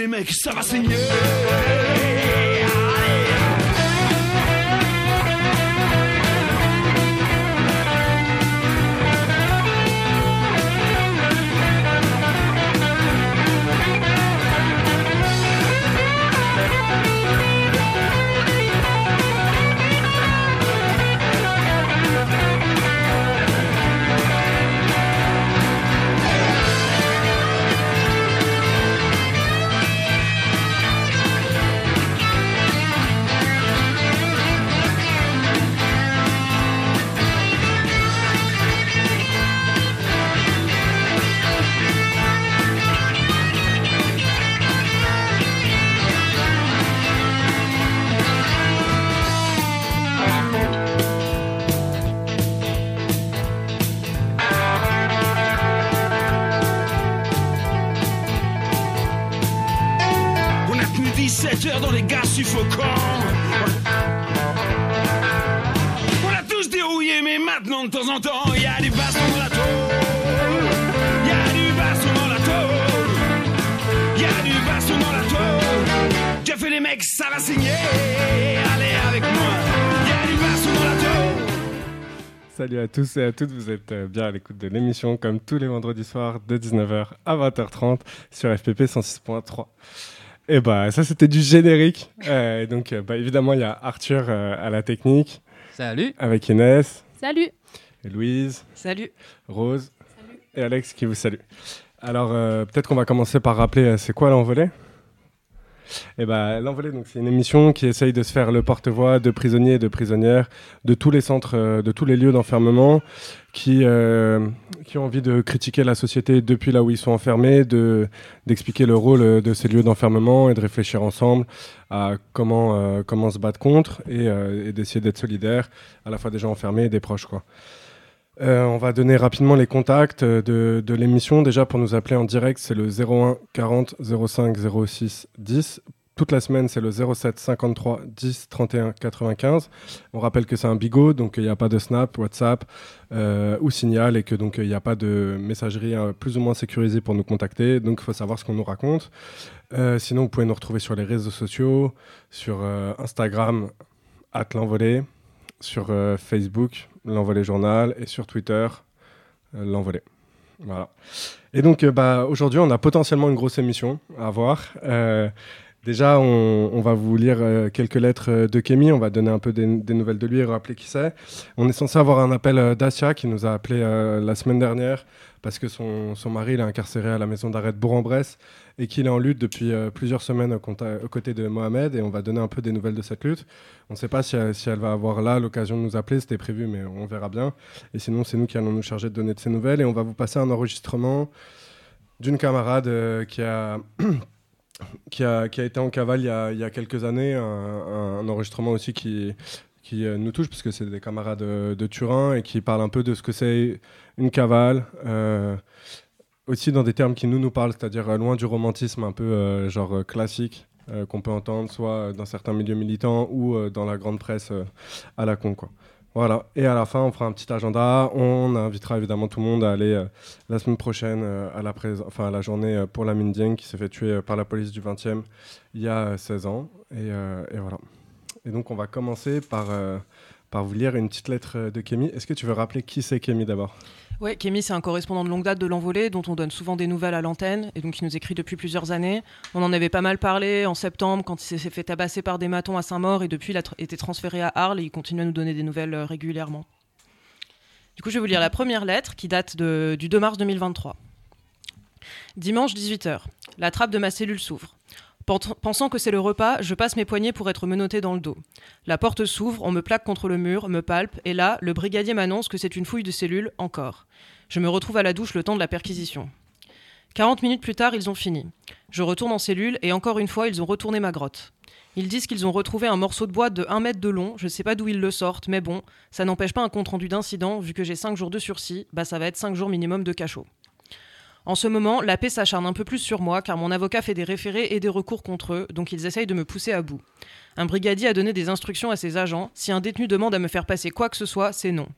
les mecs, ça va saigner. Salut à tous et à toutes, vous êtes euh, bien à l'écoute de l'émission comme tous les vendredis soirs de 19h à 20h30 sur FPP 106.3. Et bah ça c'était du générique. Euh, donc euh, bah, évidemment il y a Arthur euh, à la technique Salut. avec Inès Salut et Louise, Salut. Rose et Alex qui vous saluent. Alors euh, peut-être qu'on va commencer par rappeler c'est quoi l'envolée? Et ben l'envolée donc c'est une émission qui essaye de se faire le porte-voix de prisonniers et de prisonnières de tous les centres, euh, de tous les lieux d'enfermement, qui euh, qui ont envie de critiquer la société depuis là où ils sont enfermés, de d'expliquer le rôle euh, de ces lieux d'enfermement et de réfléchir ensemble à comment comment se battre contre et, d'essayer d'être solidaire à la fois des gens enfermés et des proches quoi. Euh, on va donner rapidement les contacts euh, de, l'émission. Déjà, pour nous appeler en direct, c'est le 01 40 05 06 10. Toute la semaine, c'est le 07 53 10 31 95. On rappelle que c'est un bigot, donc il n'y a pas de Snap, WhatsApp euh, ou Signal et que donc il n'y a pas de messagerie euh, plus ou moins sécurisée pour nous contacter. Donc il faut savoir ce qu'on nous raconte. Euh, sinon, vous pouvez nous retrouver sur les réseaux sociaux, sur euh, Instagram, at l'envolée, sur euh, Facebook, l'envolée journal, et sur Twitter, euh, l'envolée. Voilà. Et donc, euh, bah, aujourd'hui, on a potentiellement une grosse émission à voir. Déjà, on, va vous lire euh, quelques lettres euh, de Kémy. On va donner un peu des, nouvelles de lui et rappeler qui c'est. On est censé avoir un appel euh, d'Asia qui nous a appelé la semaine dernière parce que son, son mari il est incarcéré à la maison d'arrêt de Bourg-en-Bresse et qu'il est en lutte depuis plusieurs semaines aux côtés de Mohamed. Et on va donner un peu des nouvelles de cette lutte. On ne sait pas si elle, si elle va avoir là l'occasion de nous appeler. C'était prévu, mais on verra bien. Et sinon, c'est nous qui allons nous charger de donner de ces nouvelles. Et on va vous passer un enregistrement d'une camarade qui a. Qui a, qui a été en cavale il y a, il y a quelques années, un, enregistrement aussi qui, qui euh, nous touche, parce que c'est des camarades euh, de Turin et qui parlent un peu de ce que c'est une cavale, euh, aussi dans des termes qui nous nous parlent, c'est-à-dire euh, loin du romantisme un peu genre classique qu'on peut entendre, soit dans certains milieux militants ou dans la grande presse à la con. Quoi. Voilà, et à la fin, on fera un petit agenda. On invitera évidemment tout le monde à aller euh, la semaine prochaine euh, à, la journée euh, pour la Dieng qui s'est fait tuer par la police du 20e il y a euh, 16 ans. Et, voilà. Et donc, on va commencer par, par vous lire une petite lettre de Kémy. Est-ce que tu veux rappeler qui c'est Kémy d'abord? Ouais, Kémy, c'est un correspondant de longue date de l'envolée dont on donne souvent des nouvelles à l'antenne et donc il nous écrit depuis plusieurs années. On en avait pas mal parlé en septembre quand il s'est fait tabasser par des matons à Saint-Maur et depuis il a été transféré à Arles et il continue à nous donner des nouvelles euh, régulièrement. Du coup, je vais vous lire la première lettre qui date du 2 mars 2023. Dimanche 18h. La trappe de ma cellule s'ouvre. Pen- Pensant que c'est le repas, je passe mes poignets pour être menotté dans le dos. La porte s'ouvre, on me plaque contre le mur, me palpe, et là, le brigadier m'annonce que c'est une fouille de cellule, encore. Je me retrouve à la douche le temps de la perquisition. 40 minutes plus tard, ils ont fini. Je retourne en cellule, et encore une fois, ils ont retourné ma grotte. Ils disent qu'ils ont retrouvé un morceau de bois de 1 mètre de long, je sais pas d'où ils le sortent, mais bon, ça n'empêche pas un compte-rendu d'incident, vu que j'ai 5 jours de sursis, bah ça va être 5 jours minimum de cachot. En ce moment, la paix s'acharne un peu plus sur moi car mon avocat fait des référés et des recours contre eux, donc ils essayent de me pousser à bout. Un brigadier a donné des instructions à ses agents. Si un détenu demande à me faire passer quoi que ce soit, c'est non.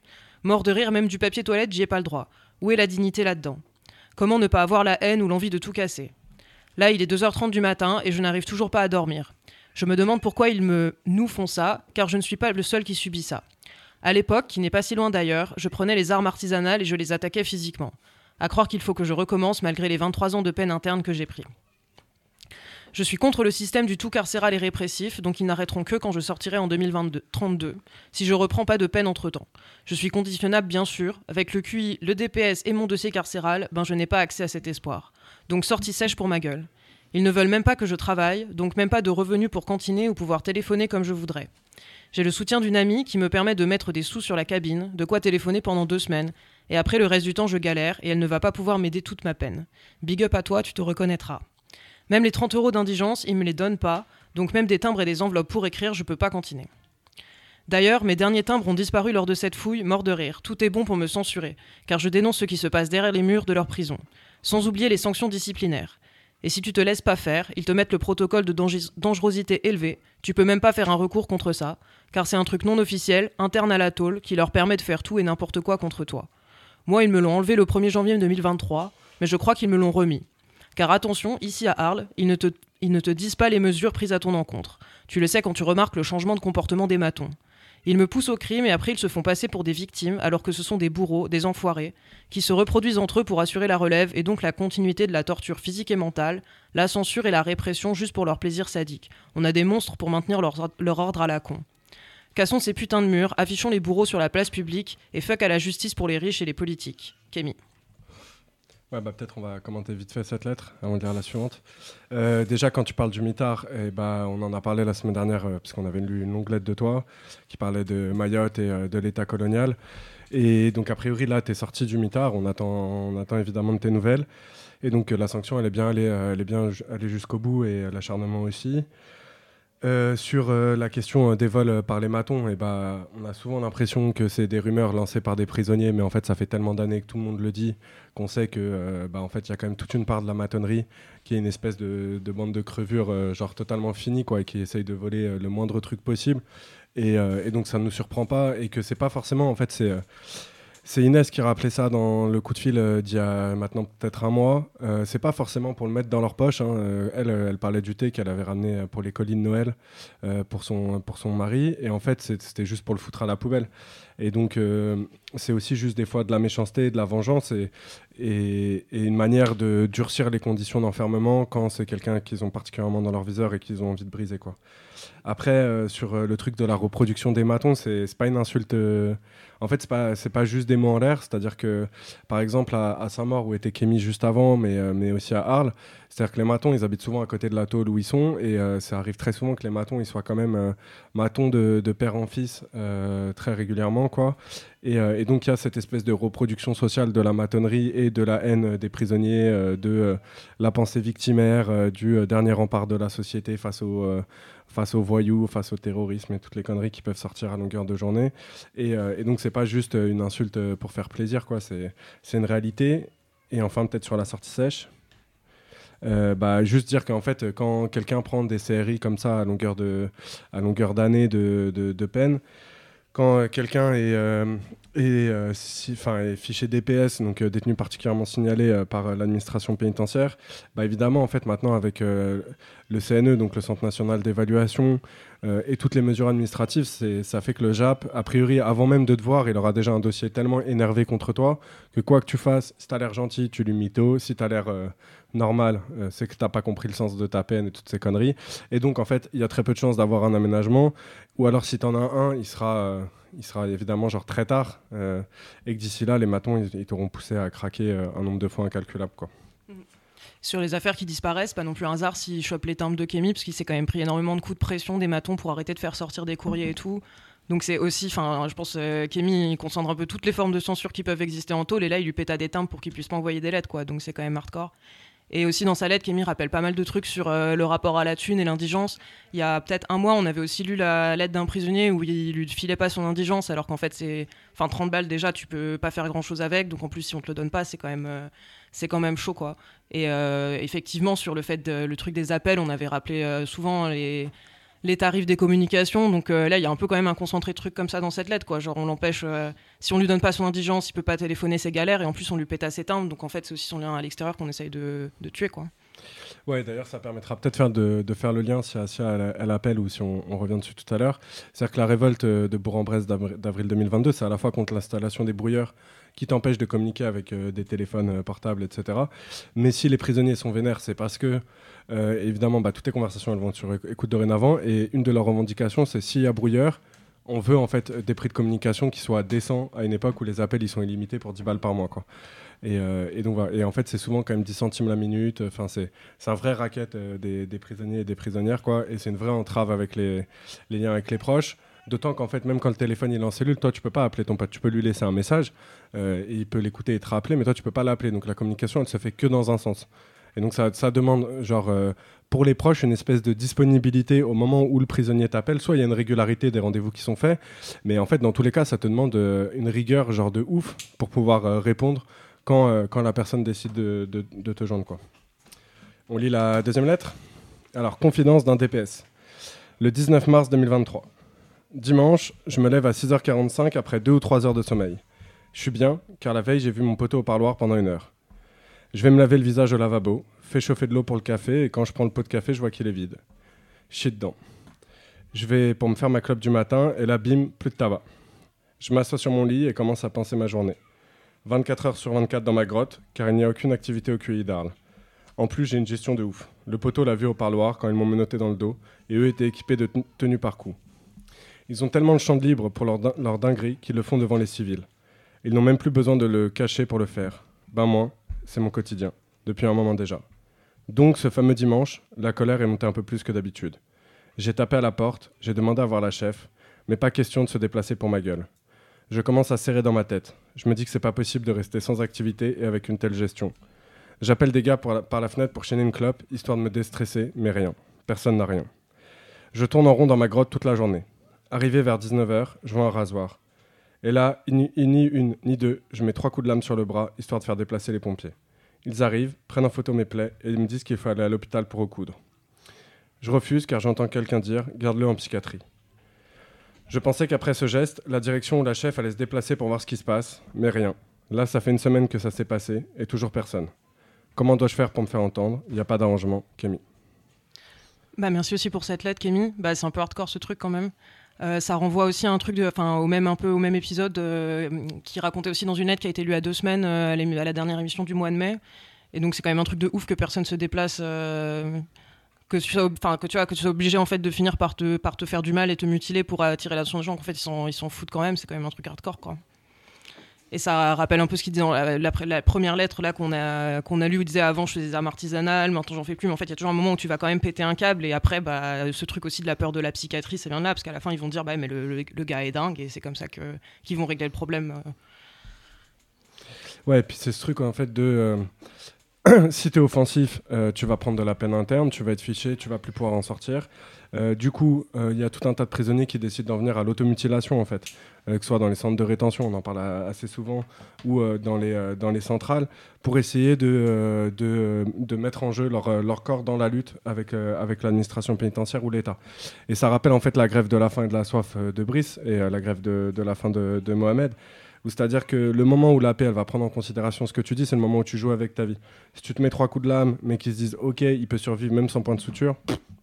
Mort de rire, même du papier toilette, j'y ai pas le droit. Où est la dignité là-dedans? Comment ne pas avoir la haine ou l'envie de tout casser? Là, il est 2h30 du matin et je n'arrive toujours pas à dormir. Je me demande pourquoi ils me nous font ça, car je ne suis pas le seul qui subit ça. À l'époque, qui n'est pas si loin d'ailleurs, je prenais les armes artisanales et je les attaquais physiquement. À croire qu'il faut que je recommence malgré les 23 ans de peine interne que j'ai pris. Je suis contre le système du tout carcéral et répressif, donc ils n'arrêteront que quand je sortirai en 2032, si je reprends pas de peine entre-temps. Je suis conditionnable bien sûr, avec le QI, le DPS et mon dossier carcéral, ben je n'ai pas accès à cet espoir. Donc sortie sèche pour ma gueule. Ils ne veulent même pas que je travaille, donc même pas de revenus pour cantiner ou pouvoir téléphoner comme je voudrais. J'ai le soutien d'une amie qui me permet de mettre des sous sur la cabine, de quoi téléphoner pendant deux semaines, et après le reste du temps je galère et elle ne va pas pouvoir m'aider toute ma peine. Big up à toi, tu te reconnaîtras. Même les 30 euros d'indigence, ils me les donnent pas, donc même des timbres et des enveloppes pour écrire, je peux pas continuer. D'ailleurs, mes derniers timbres ont disparu lors de cette fouille, mort de rire. Tout est bon pour me censurer, car je dénonce ce qui se passe derrière les murs de leur prison, sans oublier les sanctions disciplinaires. Et si tu te laisses pas faire, ils te mettent le protocole de dangerosité élevé, tu peux même pas faire un recours contre ça, car c'est un truc non officiel, interne à la tôle, qui leur permet de faire tout et n'importe quoi contre toi. Moi, ils me l'ont enlevé le 1er janvier 2023, mais je crois qu'ils me l'ont remis. Car attention, ici à Arles, ils ne, te, disent pas les mesures prises à ton encontre. Tu le sais quand tu remarques le changement de comportement des matons. Ils me poussent au crime et après ils se font passer pour des victimes alors que ce sont des bourreaux, des enfoirés, qui se reproduisent entre eux pour assurer la relève et donc la continuité de la torture physique et mentale, la censure et la répression juste pour leur plaisir sadique. On a des monstres pour maintenir leur ordre à la con. Cassons ces putains de murs, affichons les bourreaux sur la place publique et fuck à la justice pour les riches et les politiques. Kémy. Ouais, bah, peut-être on va commenter vite fait cette lettre avant de lire la suivante. Euh, déjà, quand tu parles du mitard, eh bah, on en a parlé la semaine dernière, euh, puisqu'on avait lu une longue lettre de toi qui parlait de Mayotte et euh, de l'État colonial. Et donc, a priori, là, tu es sorti du mitard. On attend, on attend évidemment de tes nouvelles. Et donc, la sanction, elle est bien allée, elle est bien allée jusqu'au bout et l'acharnement aussi. Euh, sur euh, la question euh, des vols par les matons, eh bah, on a souvent l'impression que c'est des rumeurs lancées par des prisonniers, mais en fait, ça fait tellement d'années que tout le monde le dit qu'on sait que, bah, en fait, il y a quand même toute une part de la matonnerie qui est une espèce de, bande de crevure, genre totalement finie, quoi, et qui essaye de voler le moindre truc possible. Et, et, donc, ça ne nous surprend pas, et que c'est pas forcément, en fait, c'est c'est Inès qui rappelait ça dans le coup de fil euh, d'il y a maintenant peut-être un mois. Euh, c'est pas forcément pour le mettre dans leur poche. Hein. Euh, elle, elle parlait du thé qu'elle avait ramené pour les colis de Noël pour, son, pour son mari. Et en fait, c'était juste pour le foutre à la poubelle. Et donc, c'est aussi juste des fois de la méchanceté, de la vengeance et, et, une manière de durcir les conditions d'enfermement quand c'est quelqu'un qu'ils ont particulièrement dans leur viseur et qu'ils ont envie de briser. Quoi. Après, sur le truc de la reproduction des matons, c'est pas une insulte en fait, c'est pas, pas juste des mots en l'air. C'est-à-dire que, par exemple, à, Saint-Maur, où était Kémy juste avant, mais, euh, mais aussi à Arles, c'est-à-dire que les matons, ils habitent souvent à côté de la tôle où ils sont, et euh, ça arrive très souvent que les matons, ils soient quand même euh, matons de, père en fils très régulièrement, quoi. Et, donc, il y a cette espèce de reproduction sociale de la matonnerie et de la haine des prisonniers, de la pensée victimaire, du dernier rempart de la société face aux face aux voyous, face au terrorisme et toutes les conneries qui peuvent sortir à longueur de journée. Et, euh, et donc, c'est pas juste une insulte pour faire plaisir, quoi. C'est une réalité. Et enfin, peut-être sur la sortie sèche. Euh, bah, juste dire qu'en fait, quand quelqu'un prend des CRI comme ça à longueur de, d'année de, de, peine, quand quelqu'un est, euh, est, si, est, fiché DPS, donc détenu particulièrement signalé par l'administration pénitentiaire, bah évidemment, en fait, maintenant avec le CNE, donc le Centre national d'évaluation, euh, et toutes les mesures administratives, ça fait que le JAP, a priori, avant même de te voir, il aura déjà un dossier tellement énervé contre toi que quoi que tu fasses, si tu as l'air gentil, tu lui mytho, si tu as l'air euh, normal, euh, c'est que tu n'as pas compris le sens de ta peine et toutes ces conneries. Et donc, en fait, il y a très peu de chances d'avoir un aménagement. Ou alors, si tu en as un, il sera, il sera évidemment genre très tard. et que d'ici là, les matons, ils, t'auront poussé à craquer un nombre de fois incalculable. Quoi sur les affaires qui disparaissent, pas non plus un hasard s'il chope les timbres de Kémy, parce qu'il s'est quand même pris énormément de coups de pression des matons pour arrêter de faire sortir des courriers et tout. Donc c'est aussi, enfin, je pense, euh, Kémy concentre un peu toutes les formes de censure qui peuvent exister en tôle, et là, il lui péta des timbres pour qu'il puisse pas envoyer des lettres, quoi. Donc c'est quand même hardcore. Et aussi dans sa lettre, Kémy rappelle pas mal de trucs sur euh, le rapport à la thune et l'indigence. Il y a peut-être un mois, on avait aussi lu la lettre d'un prisonnier où il lui filait pas son indigence, alors qu'en fait, c'est. Enfin, 30 balles déjà, tu peux pas faire grand chose avec. Donc en plus, si on te le donne pas, c'est quand même. Euh, c'est quand même chaud, quoi. Et euh, effectivement, sur le fait de, le truc des appels, on avait rappelé souvent les, les tarifs des communications. Donc euh, là, il y a un peu quand même un concentré de trucs comme ça dans cette lettre, quoi. Genre, on l'empêche, si on lui donne pas son indigence, il peut pas téléphoner, c'est galère. Et en plus, on lui pète à ses timbres. Donc en fait, c'est aussi son lien à l'extérieur qu'on essaye de, tuer, quoi. Ouais, d'ailleurs, ça permettra peut-être de, faire le lien si Asia elle, elle appelle ou si on, revient dessus tout à l'heure. C'est-à-dire que la révolte euh, de Bourg-en-Bresse d'avri- d'avril 2022, c'est à la fois contre l'installation des brouilleurs qui t'empêchent de communiquer avec euh, des téléphones euh, portables, etc. Mais si les prisonniers sont vénères, c'est parce que, euh, évidemment, bah, toutes les conversations elles vont sur éc- écoute dorénavant. Et une de leurs revendications, c'est s'il y a brouilleur, on veut en fait des prix de communication qui soient décents à une époque où les appels ils sont illimités pour 10 balles par mois. Euh, et donc en fait, c'est souvent quand même 10 centimes la minute. Enfin, c'est un vrai racket euh, des, prisonniers et des prisonnières, quoi. Et c'est une vraie entrave avec les, liens avec les proches. D'autant qu'en fait, même quand le téléphone est en cellule, toi, tu peux pas appeler ton pote. Tu peux lui laisser un message euh, il peut l'écouter et te rappeler, mais toi, tu peux pas l'appeler. Donc la communication, elle se fait que dans un sens. Et donc ça, demande, genre, euh, pour les proches, une espèce de disponibilité au moment où le prisonnier t'appelle. Soit il y a une régularité des rendez-vous qui sont faits, mais en fait, dans tous les cas, ça te demande euh, une rigueur, genre de ouf, pour pouvoir euh, répondre quand, quand la personne décide de, de- de te joindre. Quoi. On lit la deuxième lettre. Alors, confidence d'un DPS. Le 19 mars 2023. Dimanche, je me lève à 6h45 après 2 ou 3 heures de sommeil. Je suis bien, car la veille, j'ai vu mon poteau au parloir pendant une heure. Je vais me laver le visage au lavabo, fais chauffer de l'eau pour le café, et quand je prends le pot de café, je vois qu'il est vide. Je chie dedans. Je vais pour me faire ma clope du matin, et là, bim, plus de tabac. Je m'assois sur mon lit et commence à penser ma journée. 24 heures sur 24 dans ma grotte, car il n'y a aucune activité au QI d'Arles. En plus, j'ai une gestion de ouf. Le poteau l'a vu au parloir quand ils m'ont menotté dans le dos, et eux étaient équipés de ten- tenues par coup. Ils ont tellement de champ de libre pour leur, din- leur dinguerie qu'ils le font devant les civils. Ils n'ont même plus besoin de le cacher pour le faire. Ben moi, c'est mon quotidien, depuis un moment déjà. Donc ce fameux dimanche, la colère est montée un peu plus que d'habitude. J'ai tapé à la porte, j'ai demandé à voir la chef, mais pas question de se déplacer pour ma gueule. Je commence à serrer dans ma tête. Je me dis que c'est pas possible de rester sans activité et avec une telle gestion. J'appelle des gars par la fenêtre pour chaîner une clope, histoire de me déstresser, mais rien. Personne n'a rien. Je tourne en rond dans ma grotte toute la journée. Arrivé vers 19h, je vois un rasoir. Et là, ni, ni une ni deux, je mets trois coups de lame sur le bras, histoire de faire déplacer les pompiers. Ils arrivent, prennent en photo mes plaies et me disent qu'il faut aller à l'hôpital pour recoudre. Je refuse car j'entends quelqu'un dire garde-le en psychiatrie. Je pensais qu'après ce geste, la direction ou la chef allait se déplacer pour voir ce qui se passe, mais rien. Là, ça fait une semaine que ça s'est passé et toujours personne. Comment dois-je faire pour me faire entendre? Il n'y a pas d'arrangement, Camille. Bah, merci aussi pour cette lettre, Kémy. Bah, c'est un peu hardcore ce truc quand même. Euh, ça renvoie aussi un truc, enfin, au même un peu au même épisode euh, qui racontait aussi dans une lettre qui a été lue à deux semaines euh, à la dernière émission du mois de mai. Et donc c'est quand même un truc de ouf que personne se déplace, que tu sois, que que tu sois obligé en fait de finir par te, faire du mal et te mutiler pour attirer l'attention des gens. En fait ils s'en ils foutent quand même. C'est quand même un truc hardcore quoi. Et ça rappelle un peu ce qu'il dit dans la, première lettre là qu'on a, qu'on a lu où il disait avant je faisais des armes artisanales, maintenant j'en fais plus. Mais en fait, il y a toujours un moment où tu vas quand même péter un câble. Et après, bah, ce truc aussi de la peur de la psychiatrie, ça vient de là. Parce qu'à la fin, ils vont dire bah, mais le, le- gars est dingue. Et c'est comme ça qu'ils vont régler le problème. euh. Ouais, et puis c'est ce truc en fait de. euh, si tu es offensif, euh, tu vas prendre de la peine interne, tu vas être fiché, tu vas plus pouvoir en sortir. Euh, du coup, euh, il y a tout un tas de prisonniers qui décident d'en venir à l'automutilation en fait, Euh, que ce soit dans les centres de rétention, on en parle assez souvent, ou dans, les, dans les centrales, pour essayer de, de, de mettre en jeu leur, leur corps dans la lutte avec, avec l'administration pénitentiaire ou l'État. Et ça rappelle en fait la grève de la faim et de la soif de Brice et la grève de, de la faim de, de Mohamed. C'est-à-dire que le moment où la paix va prendre en considération ce que tu dis, c'est le moment où tu joues avec ta vie. Si tu te mets trois coups de lame, mais qu'ils se disent ok, il peut survivre même sans point de suture,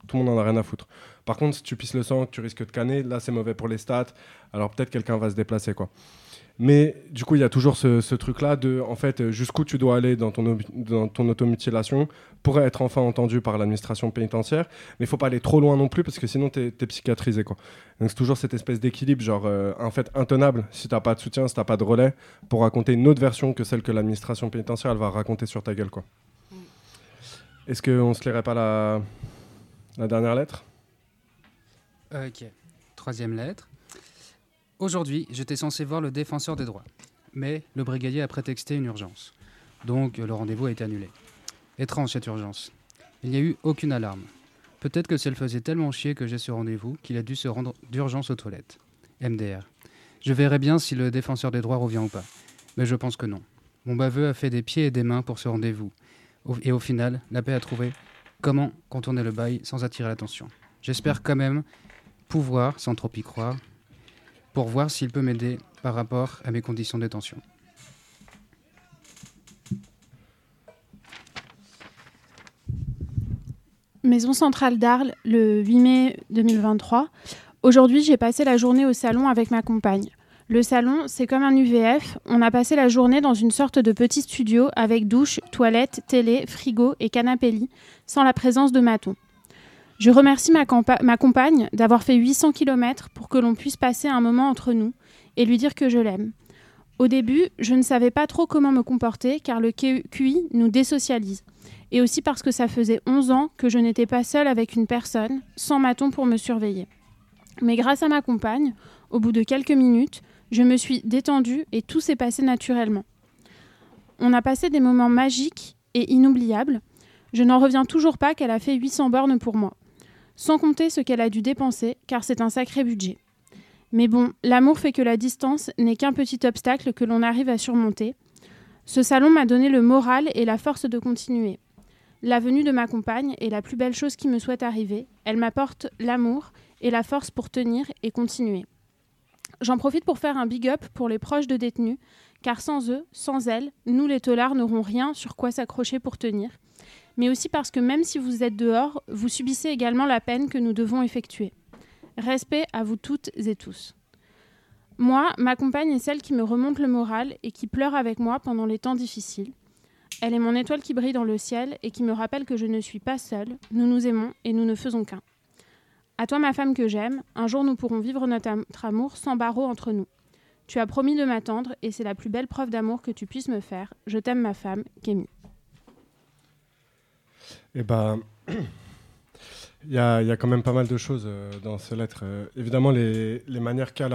tout le monde en a rien à foutre. Par contre, si tu pisses le sang, que tu risques de canner, là c'est mauvais pour les stats. Alors peut-être quelqu'un va se déplacer quoi. Mais du coup, il y a toujours ce, ce truc-là de, en fait, jusqu'où tu dois aller dans ton, ob- dans ton automutilation pour être enfin entendu par l'administration pénitentiaire. Mais il faut pas aller trop loin non plus parce que sinon, tu es, psychiatrisé. Quoi. Donc c'est toujours cette espèce d'équilibre, genre, euh, en fait, intenable si t'as pas de soutien, si t'as pas de relais pour raconter une autre version que celle que l'administration pénitentiaire elle va raconter sur ta gueule. Quoi. Est-ce qu'on se lirait pas la, la dernière lettre? Ok. Troisième lettre. Aujourd'hui, j'étais censé voir le défenseur des droits. Mais le brigadier a prétexté une urgence. Donc le rendez-vous a été annulé. Étrange cette urgence. Il n'y a eu aucune alarme. Peut-être que ça le faisait tellement chier que j'ai ce rendez-vous qu'il a dû se rendre d'urgence aux toilettes. MDR. Je verrai bien si le défenseur des droits revient ou pas. Mais je pense que non. Mon baveux a fait des pieds et des mains pour ce rendez-vous. Et au final, la paix a trouvé comment contourner le bail sans attirer l'attention. J'espère quand même pouvoir, sans trop y croire, pour voir s'il peut m'aider par rapport à mes conditions de détention. Maison centrale d'Arles, le 8 mai 2023. Aujourd'hui, j'ai passé la journée au salon avec ma compagne. Le salon, c'est comme un UVF. On a passé la journée dans une sorte de petit studio avec douche, toilette, télé, frigo et canapé lit, sans la présence de maton. Je remercie ma, compagne d'avoir fait 800 km pour que l'on puisse passer un moment entre nous et lui dire que je l'aime. Au début, je ne savais pas trop comment me comporter car le QI nous désocialise. Et aussi parce que ça faisait 11 ans que je n'étais pas seule avec une personne, sans maton pour me surveiller. Mais grâce à ma compagne, au bout de quelques minutes, je me suis détendue et tout s'est passé naturellement. On a passé des moments magiques et inoubliables. Je n'en reviens toujours pas qu'elle a fait 800 bornes pour moi. Sans compter ce qu'elle a dû dépenser, car c'est un sacré budget. Mais bon, l'amour fait que la distance n'est qu'un petit obstacle que l'on arrive à surmonter. Ce salon m'a donné le moral et la force de continuer. La venue de ma compagne est la plus belle chose qui me soit arrivée. Elle m'apporte l'amour et la force pour tenir et continuer. J'en profite pour faire un big up pour les proches de détenus, car sans eux, sans elles, nous les tolards n'aurons rien sur quoi s'accrocher pour tenir, mais aussi parce que même si vous êtes dehors, vous subissez également la peine que nous devons effectuer. Respect à vous toutes et tous. Moi, ma compagne est celle qui me remonte le moral et qui pleure avec moi pendant les temps difficiles. Elle est mon étoile qui brille dans le ciel et qui me rappelle que je ne suis pas seule, nous nous aimons et nous ne faisons qu'un. À toi, ma femme que j'aime, un jour nous pourrons vivre notre, amour sans barreaux entre nous. Tu as promis de m'attendre et c'est la plus belle preuve d'amour que tu puisses me faire. Je t'aime, ma femme, Kémy. Eh ben, il y, a, quand même pas mal de choses euh, dans ces lettres. Euh, évidemment, les, manières qu'a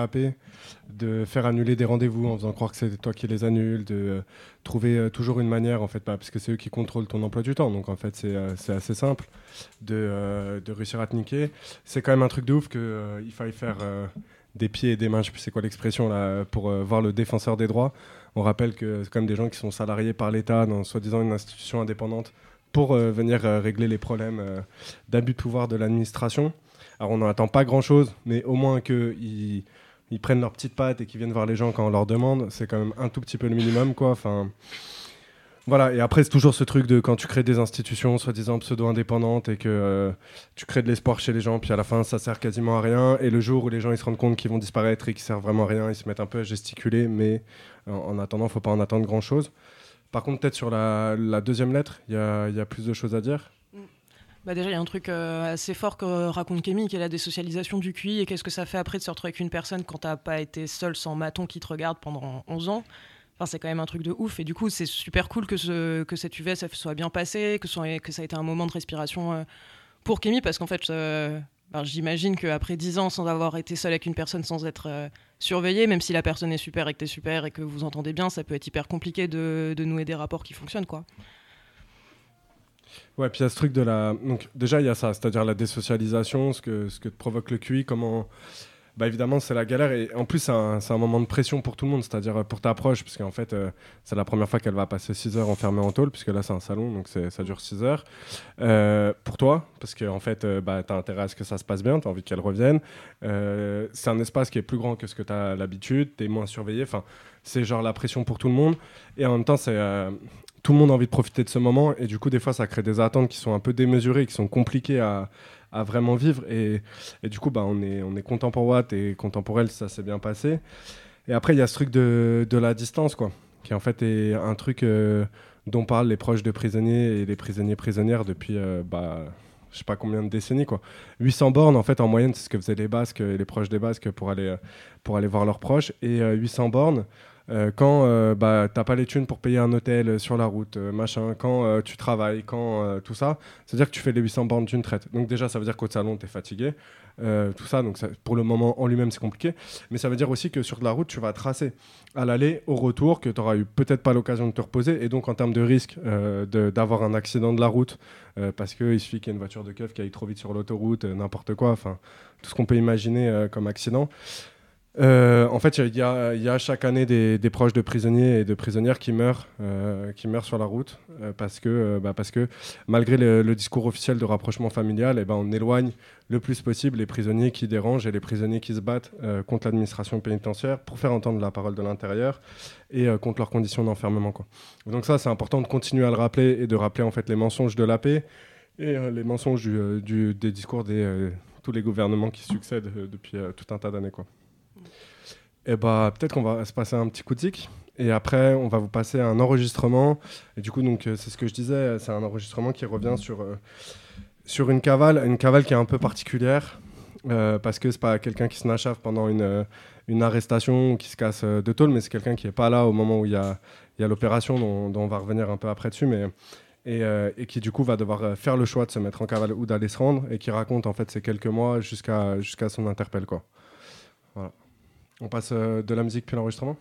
de faire annuler des rendez-vous en faisant croire que c'est toi qui les annules, de euh, trouver toujours une manière, en fait, pas, parce que c'est eux qui contrôlent ton emploi du temps. Donc, en fait, c'est assez simple de, réussir à te niquer. C'est quand même un truc de ouf qu'il faille faire des pieds et des mains, je sais plus c'est quoi l'expression pour voir le défenseur des droits. On rappelle que c'est quand même des gens qui sont salariés par l'État dans soi-disant une institution indépendante pour euh, venir euh, régler les problèmes euh, d'abus de pouvoir de l'administration. Alors on n'en attend pas grand-chose, mais au moins qu'ils ils prennent leurs petites pattes et qu'ils viennent voir les gens quand on leur demande, c'est quand même un tout petit peu le minimum, quoi. Enfin, voilà. Et après, c'est toujours ce truc de quand tu crées des institutions soi-disant pseudo-indépendantes et que tu crées de l'espoir chez les gens, puis à la fin, ça sert quasiment à rien. Et le jour où les gens ils se rendent compte qu'ils vont disparaître et qu'ils servent vraiment à rien, ils se mettent un peu à gesticuler, mais en, en attendant, faut pas en attendre grand-chose. Par contre, peut-être sur la, deuxième lettre, il y a, plus de choses à dire. Bah déjà, il y a un truc euh, assez fort que raconte Kémy, qui est la désocialisation du QI, et qu'est-ce que ça fait après de se retrouver avec une personne quand t'as pas été seul sans maton qui te regarde pendant 11 ans? Enfin, c'est quand même un truc de ouf. Et du coup, c'est super cool que, ce, que cette UVS soit bien passée, que ça a été un moment de respiration euh, pour Kémy, parce qu'en fait, euh, j'imagine qu'après 10 ans sans avoir été seul avec une personne, sans être surveiller, même si la personne est super et que tu es super et que vous entendez bien, ça peut être hyper compliqué de, de nouer des rapports qui fonctionnent. quoi. Ouais, puis il y a ce truc de la. Donc, déjà, il y a ça, c'est-à-dire la désocialisation, ce que, ce que provoque le QI, comment bah évidemment c'est la galère et en plus c'est un, moment de pression pour tout le monde, c'est-à-dire euh, pour ta proche, parce qu'en fait euh, c'est la première fois qu'elle va passer 6 heures enfermée en tôle, puisque là c'est un salon, donc ça dure 6 heures. Euh, pour toi, parce qu'en en fait bah, tu as intérêt à ce que ça se passe bien, tu as envie qu'elle revienne. c'est un espace qui est plus grand que ce que tu as l'habitude, tu es moins surveillé, enfin c'est genre la pression pour tout le monde, et en même temps c'est tout le monde a envie de profiter de ce moment et du coup des fois ça crée des attentes qui sont un peu démesurées qui sont compliquées à, à vraiment vivre. Et, et, du coup, bah, on, est, on est content et elle, ça s'est bien passé. Et après, il y a ce truc de, de, la distance, quoi, qui en fait est un truc euh, dont parlent les proches de prisonniers et les prisonniers prisonnières depuis, euh, bah, je sais pas combien de décennies, quoi. 800 bornes, en fait, en moyenne, c'est ce que faisaient les Basques et les proches des Basques pour aller, pour aller voir leurs proches. Et 800 euh, bornes, euh, quand euh, bah, t'as pas les thunes pour payer un hôtel sur la route, euh, machin, quand tu travailles, quand tout ça, c'est-à-dire que tu fais les 800 bornes d'une traite. Donc déjà, ça veut dire qu'au salon, tu es fatigué, tout ça, donc pour le moment, en lui-même, c'est compliqué. Mais ça veut dire aussi que sur la route, tu vas tracer à l'aller, au retour, que tu auras eu peut-être pas l'occasion de te reposer, et donc en termes de risque d'avoir un accident de la route, parce qu'il suffit qu'il y ait une voiture de keuf qui aille trop vite sur l'autoroute, n'importe quoi, enfin, tout ce qu'on peut imaginer comme accident. Euh, en fait, il y, a chaque année des, proches de prisonniers et de prisonnières qui meurent, euh, qui meurent sur la route euh, parce, que, bah, parce que malgré le, discours officiel de rapprochement familial, eh ben, on éloigne le plus possible les prisonniers qui dérangent et les prisonniers qui se battent contre l'administration pénitentiaire pour faire entendre la parole de l'intérieur et contre leurs conditions d'enfermement. Donc ça, c'est important de continuer à le rappeler et de rappeler en fait les mensonges de la paix et les mensonges des discours des tous les gouvernements qui succèdent depuis tout un tas d'années. Et bah peut-être qu'on va se passer un petit coup de tic. Et après, on va vous passer un enregistrement. Et du coup, donc, euh, c'est ce que je disais, c'est un enregistrement qui revient sur, euh, sur une cavale, une cavale qui est un peu particulière, euh, parce que c'est pas quelqu'un qui se nachave pendant une, une arrestation ou qui se casse de tôle, mais c'est quelqu'un qui est pas là au moment où il y a, y a l'opération, dont, on va revenir un peu après dessus, mais et, et qui du coup va devoir faire le choix de se mettre en cavale ou d'aller se rendre, et qui raconte en fait ces quelques mois jusqu'à jusqu'à son interpelle quoi. Voilà. On passe euh, de la musique puis l'enregistrement?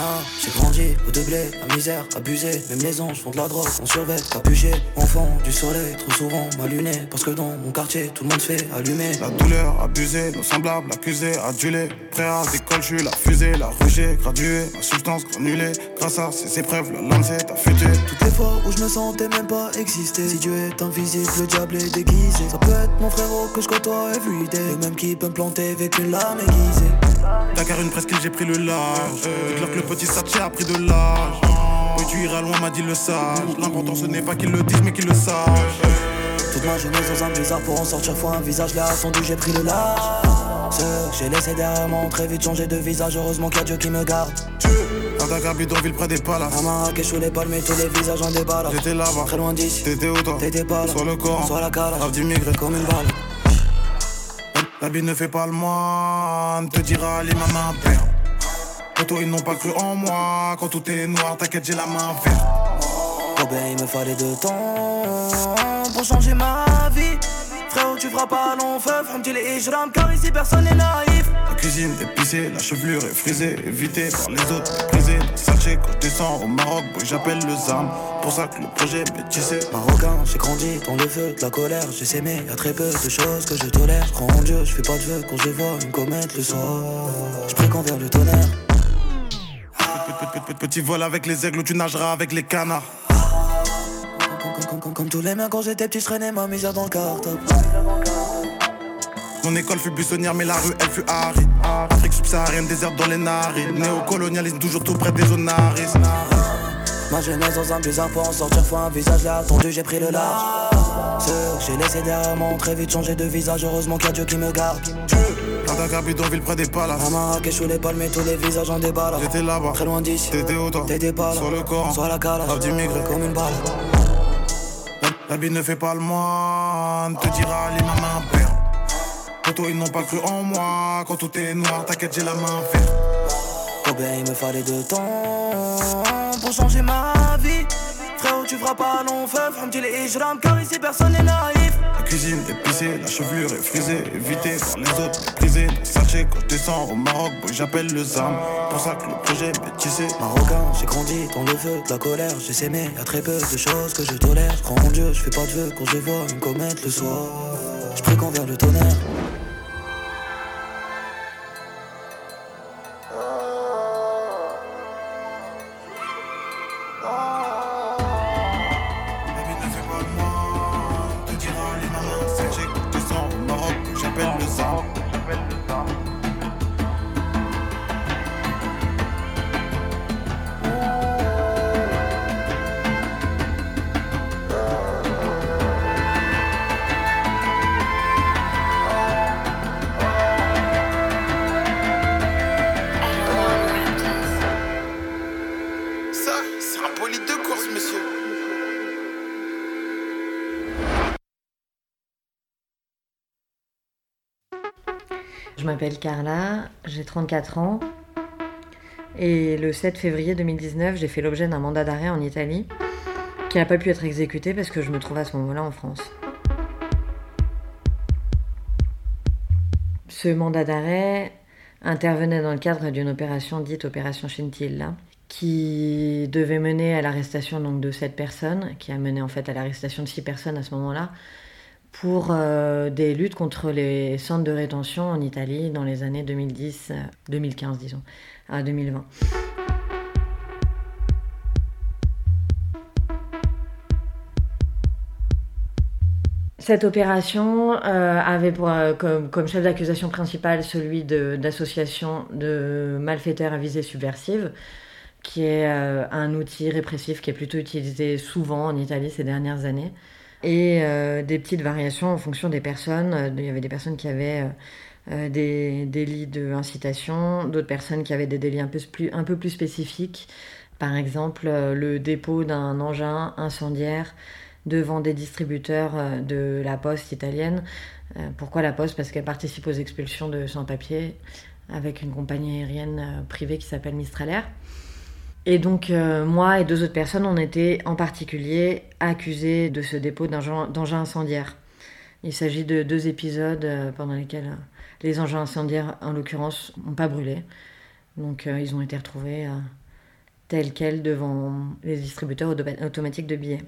Hein, j'ai grandi au blé, à misère, abusé. Même les anges font de la drogue, on surveille, pas bugé. Enfant du soleil, trop souvent m'allumé. Parce que dans mon quartier, tout le monde se fait allumer. La douleur, abusée, nos semblables, accusés, adulés. Prêt à décoller, je la fusée, la rugée, graduée. Ma substance granulée, grâce à ces épreuves, le lancer, affûté. Toutes les fois où je me sentais même pas exister. Si Dieu est invisible, le diable est déguisé. Ça peut être mon frérot que je côtoie everyday. Le même qui peut me planter avec une lame aiguisée. Dakar, une presqu'île, j'ai pris le large. Dites-leur que le petit Satché a pris de l'âge. Oui, tu iras loin, m'a dit le sage. L'important, ce n'est pas qu'ils le disent, mais qu'ils le sachent. Toute ma jeunesse dans un blizzard pour en sortir fois un visage L'ai attendu, j'ai pris le large j'ai laissé derrière moi très vite changé de visage Heureusement qu'il y a Dieu qui me garde À Dakar, bidonville, près des palaces. À Marrakech où les palmes et tous les visages en déballes J'étais là-bas. Très loin d'ici T'étais où, toi? T'étais pas là Soit le Coran, Soit la cala rave d'immigré. Comme une balle La vie ne fait pas le moine, te dira l'imam un père. Poto, ils n'ont pas cru en moi. Quand tout est noir, t'inquiète, j'ai la main verte. Oh ben il me fallait de temps Pour changer ma vie Frérot tu feras pas long feu Ferme-tu les hijram car ici personne n'est naïf La cuisine épicée, la chevelure est frisée, évitée par les autres, brisée. Sachez quand je descends au Maroc, boy, j'appelle le ZAM. Pour ça que le projet m'est tissé. Marocain, j'ai grandi dans le feu de la colère J'ai s'aimé, y a très peu de choses que je tolère Je crois en Dieu, je fais pas de vœux quand je vois une comète le soir Je prie qu'envers le tonnerre Petit vol avec les aigles, tu nageras avec les canards. Comme, tous les mains quand j'étais petit, je traînais ma misère dans le cartable Mon école fut buissonnière, mais la rue, elle fut aride. Afrique subsaharienne, désert dans les narines. Néocolonialisme, toujours tout près des zones. Ma jeunesse dans un blizzard pour en sortir fois un visage J'ai attendu, j'ai pris le large Ce que j'ai laissé derrière moi très vite changé de visage Heureusement qu'il y a Dieu qui me garde À Dakar, bidonville, près des À palaces. Marrakech où les palmes et tous les visages en déballes J'étais là-bas. Très loin d'ici T'étais toi T'étais pas là Sur le Coran. Soit la cala Rave d'immigré. Comme une balle La vie ne fait pas le moine, te dira l'imam un père. Poto, ils n'ont pas cru en moi. Quand tout est noir, t'inquiète, j'ai la main verte. Oh ben il me fallait de temps Pour changer ma vie tu feras pas long feu Ferme-tu les hijram car ici personne n'est naïf La cuisine épicée, la chevelure est frisée, évitée par les autres, brisée. Sachez quand je descends au Maroc, boy, j'appelle le ZAM. Pour ça que le projet m'est tissé. Marocain, j'ai grandi dans le feu de la colère J'ai s'aimé, y a très peu de choses que je tolère Je crois en Dieu, je fais pas de vœux quand je vois une comète le soir Je prie le tonnerre m'appelle Carla, j'ai 34 ans. Et le 7 février 2019, j'ai fait l'objet d'un mandat d'arrêt en Italie qui n'a pas pu être exécuté parce que je me trouvais à ce moment-là en France. Ce mandat d'arrêt intervenait dans le cadre d'une opération dite opération Scintilla, qui devait mener à l'arrestation donc de sept personnes, qui a mené en fait à l'arrestation de six personnes à ce moment-là, pour euh, des luttes contre les centres de rétention en Italie dans les années 2010, euh, 2015 disons, à 2020. Cette opération euh, avait pour, euh, comme, chef d'accusation principal celui d'association de, malfaiteurs à visée subversive, qui est euh, un outil répressif qui est plutôt utilisé souvent en Italie ces dernières années. Et euh, des petites variations en fonction des personnes. Euh, Il y avait des personnes qui avaient euh, des délits de incitation, d'autres personnes qui avaient des délits un peu plus, un peu plus spécifiques. Par exemple, le dépôt d'un engin incendiaire devant des distributeurs de la poste italienne. Pourquoi la poste? Parce qu'elle participe aux expulsions de sans-papiers avec une compagnie aérienne privée qui s'appelle Mistralair. Et donc, euh, moi et deux autres personnes, on était en particulier accusés de ce dépôt d'engin d'engin incendiaire. Il s'agit de deux épisodes euh, pendant lesquels euh, les engins incendiaires, en l'occurrence, n'ont pas brûlé. Donc, ils ont été retrouvés tels quels devant les distributeurs auto- automatiques de billets.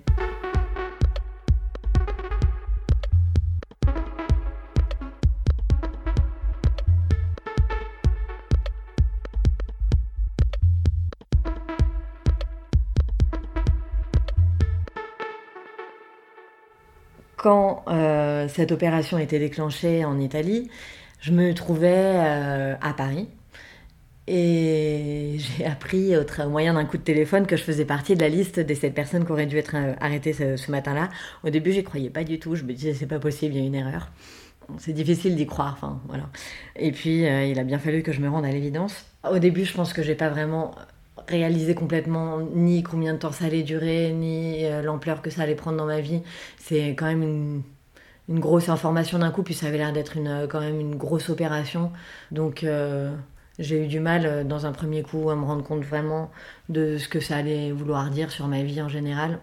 Quand euh, cette opération été déclenchée en Italie, je me trouvais euh, à Paris et j'ai appris au, moyen d'un coup de téléphone que je faisais partie de la liste des sept personnes qui auraient dû être euh, arrêtées ce, matin-là. Au début, j'y croyais pas du tout. Je me disais c'est pas possible, il y a une erreur. C'est difficile d'y croire, voilà. Et puis il a bien fallu que je me rende à l'évidence. Au début, je pense que j'ai pas vraiment réalisé complètement ni combien de temps ça allait durer, ni euh, l'ampleur que ça allait prendre dans ma vie. C'est quand même une, grosse information d'un coup, puis ça avait l'air d'être une, euh, quand même une grosse opération. Donc euh, j'ai eu du mal dans un premier coup à me rendre compte vraiment de ce que ça allait vouloir dire sur ma vie en général.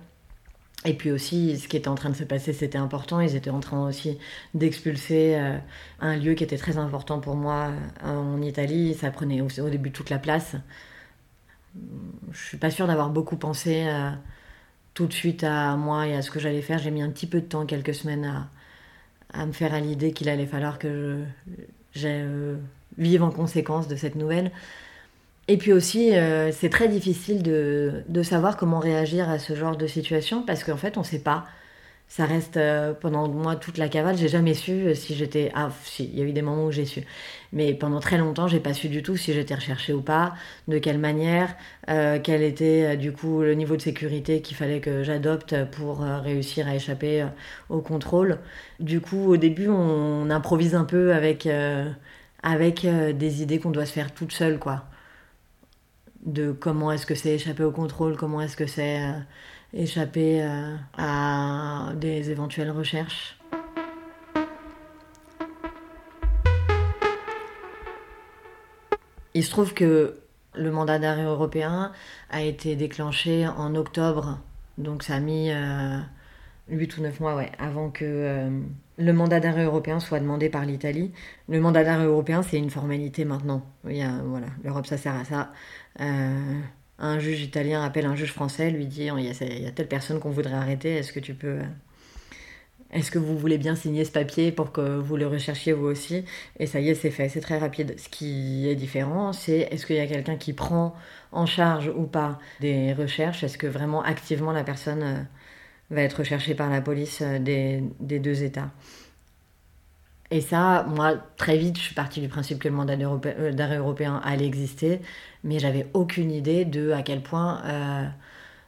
Et puis aussi, ce qui était en train de se passer, c'était important. Ils étaient en train aussi d'expulser un lieu qui était très important pour moi en Italie. Ça prenait au début toute la place. Je suis pas sûre d'avoir beaucoup pensé euh, tout de suite à moi et à ce que j'allais faire. J'ai mis un petit peu de temps, quelques semaines, à, à me faire à l'idée qu'il allait falloir que je, euh, vive en conséquence de cette nouvelle. Et puis aussi, euh, c'est très difficile de, de savoir comment réagir à ce genre de situation parce qu'en fait, on ne sait pas. Ça reste euh, pendant moi toute la cavale, j'ai jamais su euh, si j'étais. Ah, si, il y a eu des moments où j'ai su. Mais pendant très longtemps, j'ai pas su du tout si j'étais recherchée ou pas, de quelle manière, euh, quel était du coup le niveau de sécurité qu'il fallait que j'adopte pour réussir à échapper au contrôle. Du coup, au début, on, on improvise un peu avec, avec des idées qu'on doit se faire toute seule, quoi de comment est-ce que c'est échapper au contrôle, comment est-ce que c'est échapper euh, à des éventuelles recherches. Il se trouve que le mandat d'arrêt européen a été déclenché en octobre, donc ça a mis euh, 8 ou 9 mois ouais, avant que euh, le mandat d'arrêt européen soit demandé par l'Italie. Le mandat d'arrêt européen, c'est une formalité maintenant. Il voilà, L'Europe, ça sert à ça. Euh, un juge italien appelle un juge français, lui dit il y a, telle personne qu'on voudrait arrêter, est-ce que tu peux. Est-ce que vous voulez bien signer ce papier pour que vous le recherchiez vous aussi? Et ça y est, c'est fait, c'est très rapide. Ce qui est différent, c'est est-ce qu'il y a quelqu'un qui prend en charge ou pas des recherches? Est-ce que vraiment activement la personne euh, va être recherchée par la police euh, des deux États? Et ça, moi, très vite, je suis partie du principe que le mandat euh, d'arrêt européen allait exister, mais j'avais aucune idée de à quel point, euh,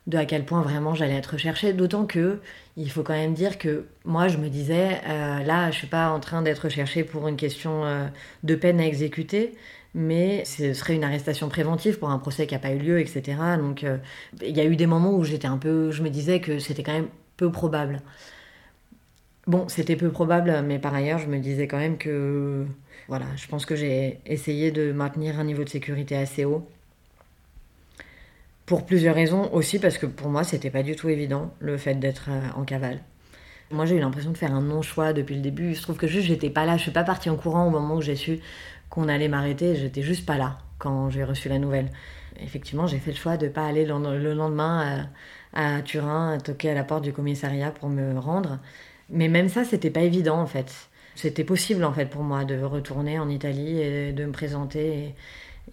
de à quel point vraiment j'allais être recherchée. D'autant que il faut quand même dire que moi, je me disais, euh, là, je suis pas en train d'être recherchée pour une question de peine à exécuter, mais ce serait une arrestation préventive pour un procès qui n'a pas eu lieu, etc. Donc, il y a eu des moments où j'étais un peu, je me disais que c'était quand même peu probable. Bon, c'était peu probable, mais par ailleurs, je me disais quand même que, voilà, je pense que j'ai essayé de maintenir un niveau de sécurité assez haut. Pour plusieurs raisons, aussi parce que pour moi, c'était pas du tout évident le fait d'être euh, en cavale. Moi, j'ai eu l'impression de faire un non-choix depuis le début. Je trouve que juste, j'étais pas là. Je suis pas partie en courant au moment où j'ai su qu'on allait m'arrêter. J'étais juste pas là quand j'ai reçu la nouvelle. Effectivement, j'ai fait le choix de pas aller le le lendemain à, à Turin, toquer à la porte du commissariat pour me rendre. Mais même ça, c'était pas évident en fait. C'était possible en fait pour moi de retourner en Italie et de me présenter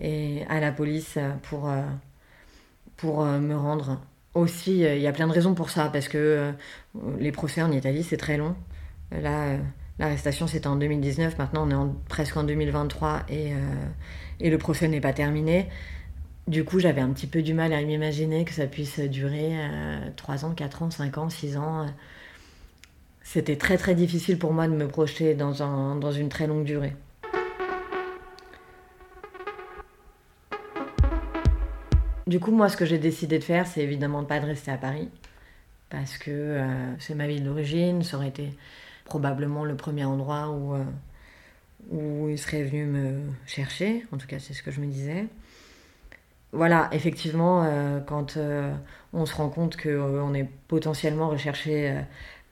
et, à la police pour, euh, pour euh, me rendre. Aussi, euh, il y a plein de raisons pour ça, parce que les procès en Italie, c'est très long. Là, l'arrestation c'était en 2019, maintenant on est presque en 2023 et, et le procès n'est pas terminé. Du coup, j'avais un petit peu du mal à m'imaginer que ça puisse durer 3 ans, 4 ans, 5 ans, 6 ans. C'était très très difficile pour moi de me projeter dans, un, dans une très longue durée. Du coup, moi, ce que j'ai décidé de faire, c'est évidemment de pas de rester à Paris. Parce que euh, c'est ma ville d'origine, ça aurait été probablement le premier endroit où, euh, où il serait venu me chercher. En tout cas, c'est ce que je me disais. Voilà, effectivement, euh, quand on se rend compte qu'on est potentiellement recherché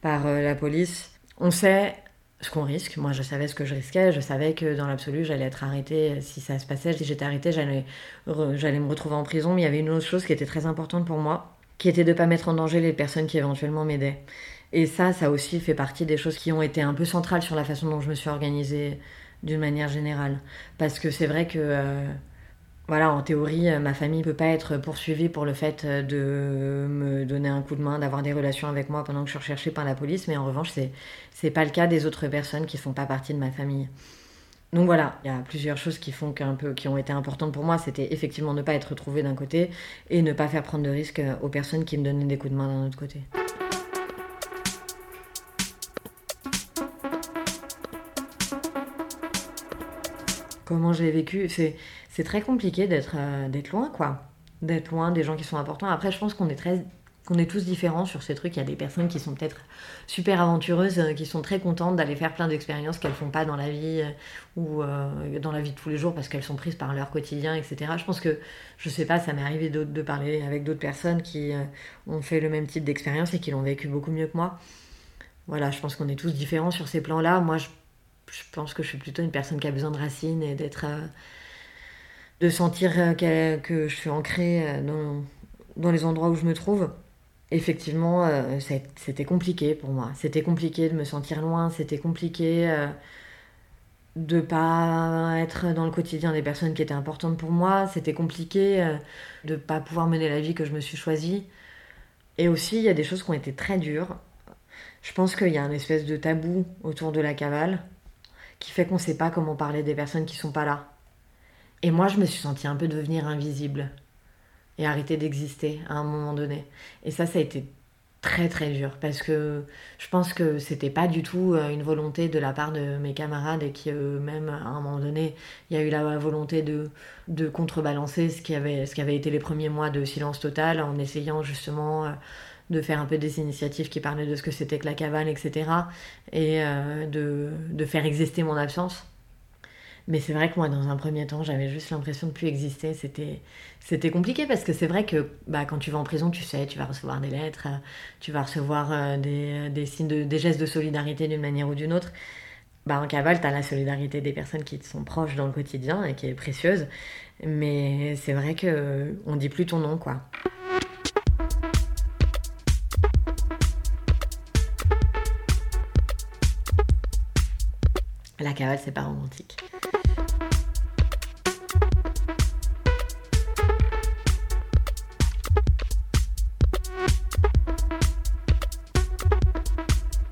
par la police, on sait ce qu'on risque. Moi, je savais ce que je risquais. Je savais que dans l'absolu, j'allais être arrêtée si ça se passait. Si j'étais arrêtée, j'allais, j'allais me retrouver en prison. Mais il y avait une autre chose qui était très importante pour moi, qui était de ne pas mettre en danger les personnes qui éventuellement m'aidaient. Et ça, ça aussi fait partie des choses qui ont été un peu centrales sur la façon dont je me suis organisée d'une manière générale. Parce que c'est vrai que... Euh, voilà, en théorie, euh, ma famille ne peut pas être poursuivie pour le fait euh, de me donner un coup de main, d'avoir des relations avec moi pendant que je suis recherchée par la police, mais en revanche, c'est n'est pas le cas des autres personnes qui font pas partie de ma famille. Donc voilà, il y a plusieurs choses qui font qu'un peu, qui ont été importantes pour moi. C'était effectivement ne pas être retrouvée d'un côté et ne pas faire prendre de risques euh, aux personnes qui me donnaient des coups de main d'un autre côté. Comment j'ai vécu C'est très compliqué d'être euh, d'être loin, quoi. D'être loin des gens qui sont importants. Après, je pense qu'on est très qu'on est tous différents sur ces trucs. Il y a des personnes qui sont peut-être super aventureuses, euh, qui sont très contentes d'aller faire plein d'expériences qu'elles font pas dans la vie euh, ou dans la vie de tous les jours parce qu'elles sont prises par leur quotidien, etc. Je pense que, je sais pas, ça m'est arrivé de, de, parler avec d'autres personnes qui ont fait le même type d'expérience et qui l'ont vécu beaucoup mieux que moi. Voilà, je pense qu'on est tous différents sur ces plans-là. Moi, je, je, pense que je suis plutôt une personne qui a besoin de racines et d'être de sentir euh, que, je suis ancrée euh, dans, dans, les endroits où je me trouve. Effectivement, euh, c'était compliqué pour moi. C'était compliqué de me sentir loin, c'était compliqué de pas être dans le quotidien des personnes qui étaient importantes pour moi, c'était compliqué de pas pouvoir mener la vie que je me suis choisie. Et aussi, il y a des choses qui ont été très dures. Je pense qu'il y a un espèce de tabou autour de la cavale qui fait qu'on ne sait pas comment parler des personnes qui sont pas là. Et moi, je me suis sentie un peu devenir invisible et arrêter d'exister à un moment donné. Et ça, ça a été très très dur parce que je pense que c'était pas du tout euh, une volonté de la part de mes camarades et qui eux-mêmes à un moment donné il y a eu la volonté de, de contrebalancer ce qui, avait, ce qui avait été les premiers mois de silence total en essayant justement euh, de faire un peu des initiatives qui parlaient de ce que c'était que la cavale etc et euh, de, de faire exister mon absence mais c'est vrai que moi, dans un premier temps, j'avais juste l'impression de plus exister. C'était, compliqué parce que c'est vrai que bah, quand tu vas en prison, tu sais, tu vas recevoir des lettres, tu vas recevoir euh, des, des, signes de, des gestes de solidarité d'une manière ou d'une autre. Bah, en cavale, tu as la solidarité des personnes qui te sont proches dans le quotidien et qui est précieuse. Mais c'est vrai que on dit plus ton nom, quoi. La cavale, c'est pas romantique.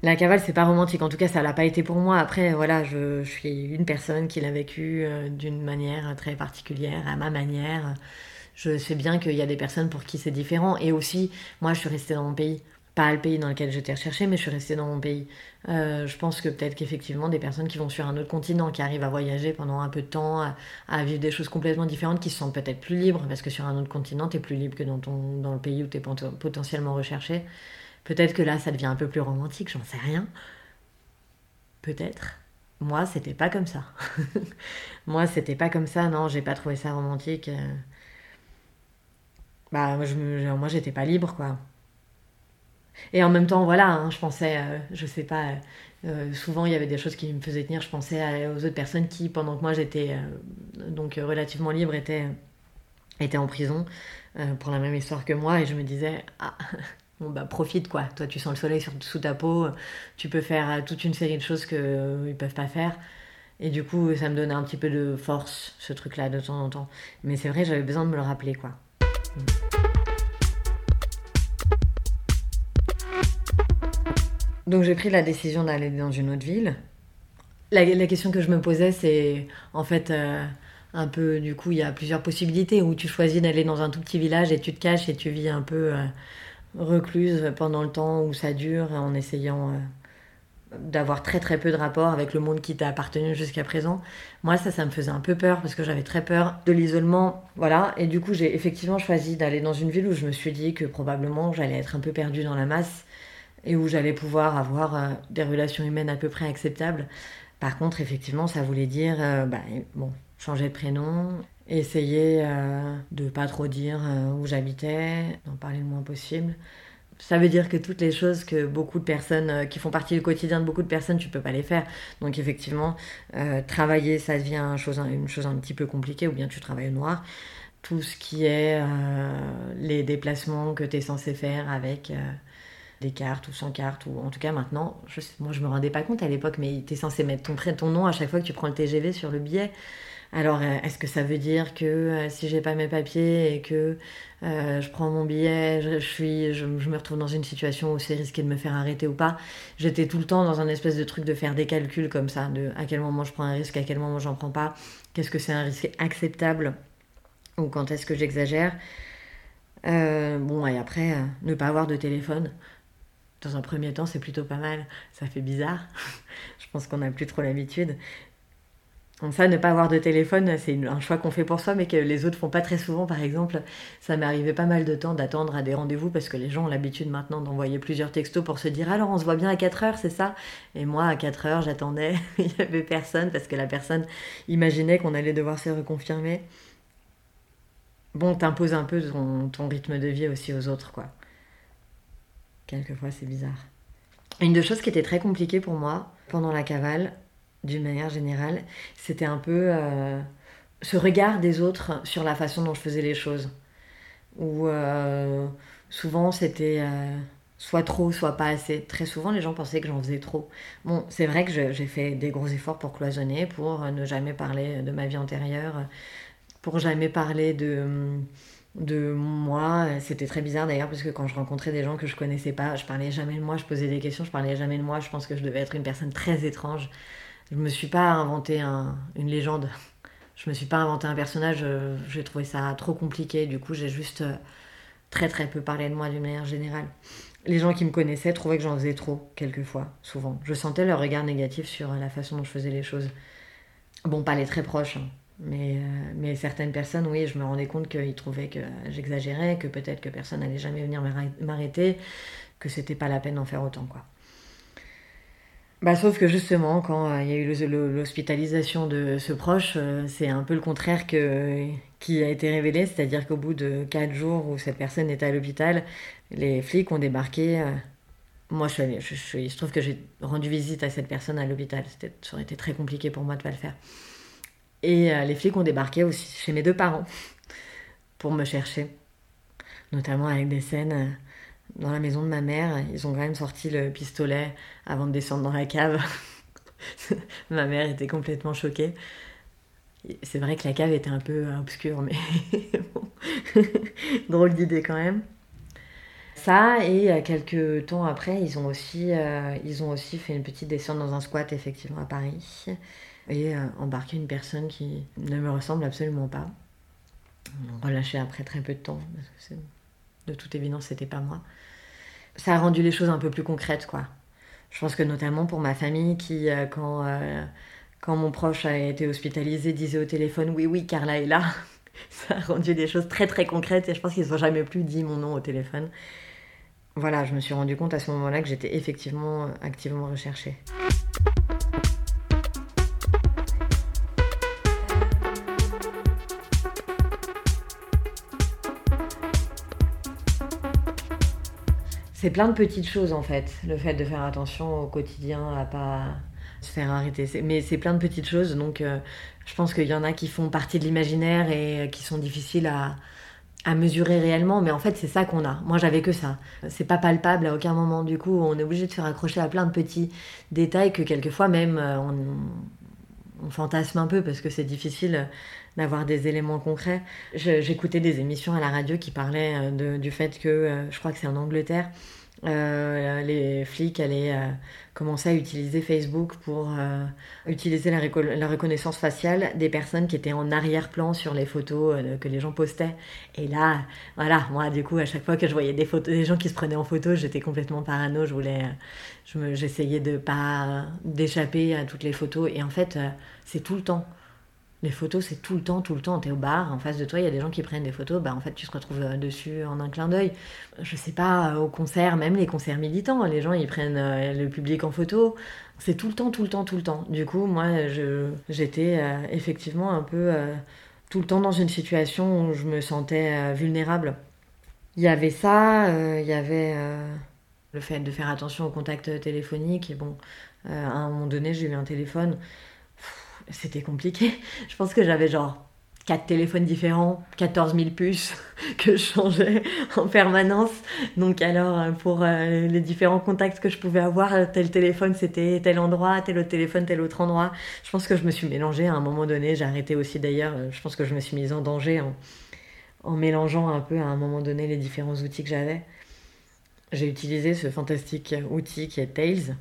La cavale, c'est pas romantique. En tout cas, ça l'a pas été pour moi. Après, voilà, je, suis une personne qui l'a vécu euh, d'une manière très particulière, à ma manière. Je sais bien qu'il y a des personnes pour qui c'est différent. Et aussi, moi, je suis restée dans mon pays. Pas le pays dans lequel j'étais recherchée, mais je suis restée dans mon pays. Euh, je pense que peut-être qu'effectivement, des personnes qui vont sur un autre continent, qui arrivent à voyager pendant un peu de temps, à, vivre des choses complètement différentes, qui se sentent peut-être plus libres, parce que sur un autre continent, tu es plus libre que dans, ton, dans le pays où tu es potentiellement recherché. Peut-être que là, ça devient un peu plus romantique, j'en sais rien. Peut-être. Moi, c'était pas comme ça. moi, c'était pas comme ça, non, j'ai pas trouvé ça romantique. Euh. Bah, moi, j'étais pas libre, quoi. Et en même temps, voilà, hein, je pensais, euh, je sais pas, euh, souvent il y avait des choses qui me faisaient tenir. Je pensais aux autres personnes qui, pendant que moi j'étais donc relativement libre, étaient, en prison pour la même histoire que moi. Et je me disais, ah, bon bah profite quoi. Toi tu sens le soleil sur, sous ta peau, tu peux faire euh, toute une série de choses qu'ils euh, ne peuvent pas faire. Et du coup ça me donnait un petit peu de force ce truc là de temps en temps. Mais c'est vrai j'avais besoin de me le rappeler quoi. Donc j'ai pris la décision d'aller dans une autre ville. La, question que je me posais, c'est en fait euh, un peu, du coup, il y a plusieurs possibilités où tu choisis d'aller dans un tout petit village et tu te caches et tu vis un peu euh, recluse pendant le temps où ça dure en essayant euh, d'avoir très très peu de rapport avec le monde qui t'a appartenu jusqu'à présent. Moi, ça, ça me faisait un peu peur parce que j'avais très peur de l'isolement. Voilà. Et du coup, j'ai effectivement choisi d'aller dans une ville où je me suis dit que probablement j'allais être un peu perdue dans la masse et où j'allais pouvoir avoir euh, des relations humaines à peu près acceptables. Par contre, effectivement, ça voulait dire euh, bah, bon, changer de prénom, essayer euh, de pas trop dire euh, où j'habitais, d'en parler le moins possible. Ça veut dire que toutes les choses que beaucoup de personnes, qui font partie du quotidien de beaucoup de personnes, tu peux pas les faire. Donc effectivement, travailler, ça devient une chose, une chose un petit peu compliquée, ou bien tu travailles au noir. Tout ce qui est les déplacements que tu es censé faire avec des cartes ou sans carte, ou en tout cas maintenant, je moi je me rendais pas compte à l'époque, mais tu es censé mettre ton, pré- ton nom à chaque fois que tu prends le TGV sur le billet. Alors, euh, est-ce que ça veut dire que euh, si j'ai pas mes papiers et que euh, je prends mon billet, je, suis, je, me retrouve dans une situation où c'est risqué de me faire arrêter ou pas? J'étais tout le temps dans un espèce de truc de faire des calculs comme ça, de à quel moment je prends un risque, à quel moment j'en prends pas, qu'est-ce que c'est un risque acceptable ou quand est-ce que j'exagère? Bon, et après, ne pas avoir de téléphone. Dans un premier temps, c'est plutôt pas mal. Ça fait bizarre. je pense qu'on n'a plus trop l'habitude. Donc ça, ne pas avoir de téléphone, c'est un choix qu'on fait pour soi, mais que les autres font pas très souvent. Par exemple, ça m'est arrivé pas mal de temps d'attendre à des rendez-vous parce que les gens ont l'habitude maintenant d'envoyer plusieurs textos pour se dire alors on se voit bien à 4 heures, c'est ça? Et moi, à 4 heures, j'attendais, il y avait personne parce que la personne imaginait qu'on allait devoir se reconfirmer. Bon, t'imposes un peu ton rythme de vie aussi aux autres, quoi. Quelquefois, c'est bizarre. Une des choses qui était très compliquée pour moi pendant la cavale, d'une manière générale, c'était un peu euh, ce regard des autres sur la façon dont je faisais les choses. Où euh, souvent c'était euh, soit trop, soit pas assez. Très souvent, les gens pensaient que j'en faisais trop. Bon, c'est vrai que j'ai fait des gros efforts pour cloisonner, pour ne jamais parler de ma vie antérieure, pour jamais parler de de moi. C'était très bizarre d'ailleurs parce que quand je rencontrais des gens que je connaissais pas, je parlais jamais de moi, je posais des questions, je parlais jamais de moi. Je pense que je devais être une personne très étrange. Je me suis pas inventé un- une légende. Je me suis pas inventé un personnage. euh, J'ai trouvé ça trop compliqué. Du coup, j'ai juste euh, très très peu parlé de moi d'une manière générale. Les gens qui me connaissaient trouvaient que j'en faisais trop, quelquefois, souvent. Je sentais leur regard négatif sur la façon dont je faisais les choses. Bon, pas les très proches, hein. Mais, euh, mais certaines personnes, oui, je me rendais compte qu'ils trouvaient que j'exagérais, que peut-être que personne n'allait jamais venir m'arrê- m'arrêter, que c'était pas la peine d'en faire autant, quoi. Bah, sauf que justement, quand euh, il y a eu l'hospitalisation de ce proche, euh, c'est un peu le contraire qui a été révélé, c'est-à-dire qu'au bout de quatre jours où cette personne était à l'hôpital, les flics ont débarqué. moi, je suis allée- je, je- il se trouve que j'ai rendu visite à cette personne à l'hôpital. Ça aurait été très compliqué pour moi de pas le faire. Et euh, les flics ont débarqué aussi chez mes deux parents pour me chercher, notamment avec des scènes. euh, dans la maison de ma mère, ils ont quand même sorti le pistolet avant de descendre dans la cave. ma mère était complètement choquée. C'est vrai que la cave était un peu euh, obscure, mais bon. drôle d'idée quand même. Ça, et quelques temps après, ils ont, aussi, ils ont aussi fait une petite descente dans un squat, effectivement, à Paris, et euh, embarqué une personne qui ne me ressemble absolument pas. Relâché après très peu de temps, parce que de toute évidence, c'était pas moi. Ça a rendu les choses un peu plus concrètes, quoi. Je pense que notamment pour ma famille qui, euh, quand, euh, quand mon proche a été hospitalisé, disait au téléphone Oui, oui, Carla est là. Ça a rendu des choses très très concrètes et je pense qu'ils n'ont jamais plus dit mon nom au téléphone. Voilà, je me suis rendu compte à ce moment-là que j'étais effectivement activement recherchée. C'est plein de petites choses en fait. Le fait de faire attention au quotidien, à pas se faire arrêter. Mais c'est plein de petites choses. Donc euh, je pense qu'il y en a qui font partie de l'imaginaire et euh, qui sont difficiles à, à mesurer réellement. Mais en fait, c'est ça qu'on a. Moi, j'avais que ça. C'est pas palpable à aucun moment. Du coup, on est obligé de se raccrocher à plein de petits détails que quelquefois même euh, on, on fantasme un peu parce que c'est difficile d'avoir des éléments concrets. J'écoutais des émissions à la radio qui parlaient euh, de- du fait que, euh, je crois que c'est en Angleterre, euh, les flics allaient commencer à utiliser Facebook pour utiliser la, la reconnaissance faciale des personnes qui étaient en arrière-plan sur les photos que les gens postaient. Et là, voilà, moi du coup, à chaque fois que je voyais des photos, des gens qui se prenaient en photo, j'étais complètement parano. Je voulais, j'essayais de pas d'échapper à toutes les photos. Et en fait, c'est tout le temps. Les photos, c'est tout le temps, tout le temps. T'es au bar, en face de toi, il y a des gens qui prennent des photos. Bah, en fait, tu te retrouves euh, dessus en un clin d'œil. Je sais pas, euh, au concert, même les concerts militants, les gens, ils prennent euh, le public en photo. C'est tout le temps, tout le temps, tout le temps. Du coup, moi, j'étais effectivement un peu tout le temps dans une situation où je me sentais vulnérable. Il y avait ça, il y avait le fait de faire attention aux contacts téléphoniques. Et bon, à un moment donné, j'ai eu un téléphone. C'était compliqué. Je pense que j'avais genre quatre téléphones différents, 14 000 puces que je changeais en permanence. Donc alors, euh, pour euh, les différents contacts que je pouvais avoir, euh, tel téléphone c'était tel endroit, tel autre téléphone tel autre endroit. Je pense que je me suis mélangée à un moment donné. J'ai arrêté aussi d'ailleurs. Je pense que je me suis mise en danger en mélangeant un peu à un moment donné les différents outils que j'avais. J'ai utilisé ce fantastique outil qui est Tails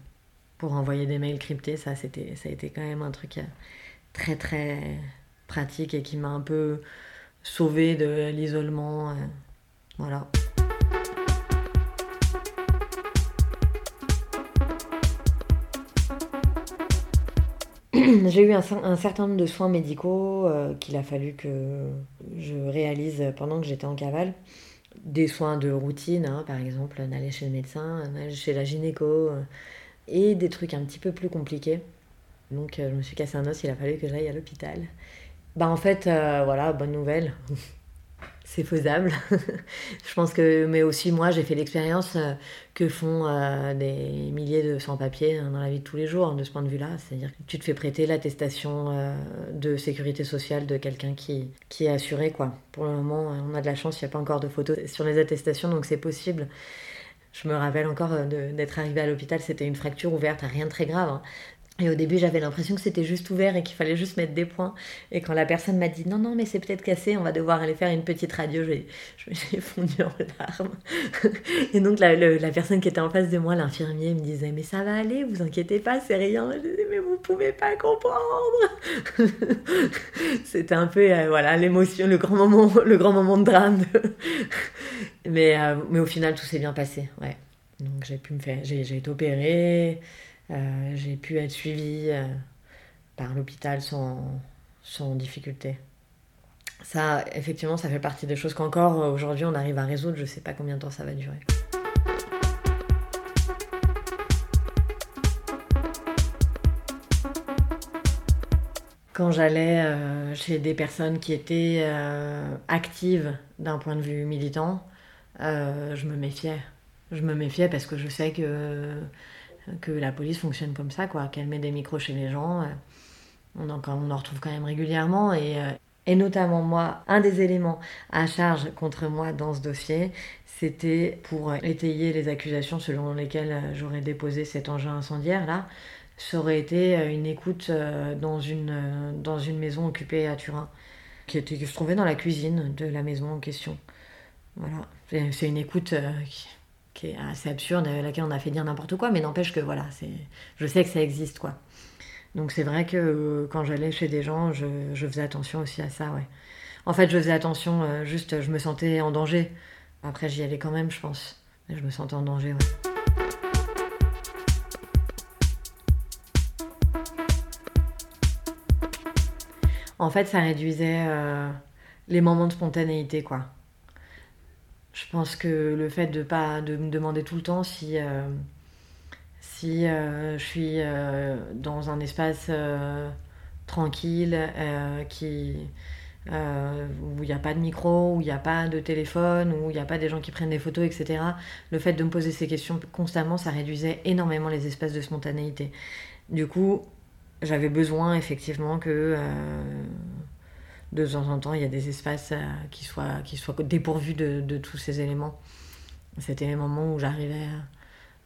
pour envoyer des mails cryptés. Ça, c'était, ça a été quand même un truc euh, très très pratique et qui m'a un peu sauvé de l'isolement. euh, Voilà. J'ai eu un, cer- un certain nombre de soins médicaux euh, qu'il a fallu que je réalise pendant que j'étais en cavale. Des soins de routine, hein, par exemple, d'aller chez le médecin, chez la gynéco, et des trucs un petit peu plus compliqués. Donc euh, je me suis cassé un os, il a fallu que j'aille à l'hôpital. Bah en fait, euh, voilà, bonne nouvelle. C'est faisable. je pense que, mais aussi moi, j'ai fait l'expérience euh, que font des milliers de sans-papiers hein, dans la vie de tous les jours, de ce point de vue-là. C'est-à-dire que tu te fais prêter l'attestation de sécurité sociale de quelqu'un qui, qui est assuré, quoi. Pour le moment, on a de la chance, il n'y a pas encore de photos sur les attestations, donc c'est possible. Je me rappelle encore euh, d'être arrivée à l'hôpital, c'était une fracture ouverte, rien de très grave. hein. Et au début, j'avais l'impression que c'était juste ouvert et qu'il fallait juste mettre des points. Et quand la personne m'a dit non, non, mais c'est peut-être cassé, on va devoir aller faire une petite radio, j'ai fondu en larmes. Et donc, la, personne qui était en face de moi, l'infirmier, me disait mais ça va aller, vous inquiétez pas, c'est rien. Je disais mais vous pouvez pas comprendre. c'était un peu euh, voilà l'émotion, le grand moment, le grand moment de drame. mais, euh, mais au final, tout s'est bien passé. Ouais. Donc j'ai pu me faire, j'ai été opérée. Euh, j'ai pu être suivie euh, par l'hôpital sans, sans difficulté. Ça, effectivement, ça fait partie des choses qu'encore euh, aujourd'hui on arrive à résoudre. Je sais pas combien de temps ça va durer. Quand j'allais chez des personnes qui étaient actives d'un point de vue militant, je me méfiais. Je me méfiais parce que je sais que que la police fonctionne comme ça, quoi, qu'elle met des micros chez les gens. euh, On en, on en retrouve quand même régulièrement. Et, euh, et notamment, moi, un des éléments à charge contre moi dans ce dossier, c'était pour étayer les accusations selon lesquelles euh, j'aurais déposé cet engin incendiaire, là, ça aurait été une écoute dans une, dans une maison occupée à Turin, qui, était, qui se trouvait dans la cuisine de la maison en question. Voilà. C'est une écoute qui, qui est assez absurde, à laquelle on a fait dire n'importe quoi, mais n'empêche que voilà, je sais que ça existe, quoi. Donc c'est vrai que euh, quand j'allais chez des gens, je, je faisais attention aussi à ça, ouais. En fait, je faisais attention, euh, juste, je me sentais en danger. Après, j'y allais quand même, je pense. Mais je me sentais en danger, ouais. En fait, ça réduisait euh, les moments de spontanéité, quoi. Je pense que le fait de pas de me demander tout le temps si euh, si euh, je suis euh, dans un espace tranquille qui où il n'y a pas de micro, où il n'y a pas de téléphone, où il n'y a pas des gens qui prennent des photos, etc. Le fait de me poser ces questions constamment, ça réduisait énormément les espaces de spontanéité. Du coup, j'avais besoin effectivement que de temps en temps, il y a des espaces euh, qui, soient, qui dépourvus de, de tous ces éléments. C'était les moments où j'arrivais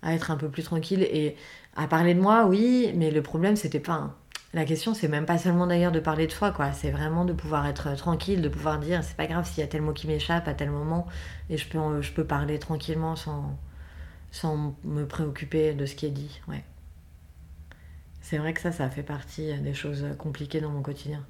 à, être un peu plus tranquille et à parler de moi, oui, mais le problème, c'était pas. La question, c'est même pas seulement d'ailleurs de parler de soi, quoi. C'est vraiment de pouvoir être tranquille, de pouvoir dire, c'est pas grave s'il y a tel mot qui m'échappe à tel moment, et je peux, je peux parler tranquillement sans, sans me préoccuper de ce qui est dit. Ouais. C'est vrai que ça, ça fait partie des choses compliquées dans mon quotidien.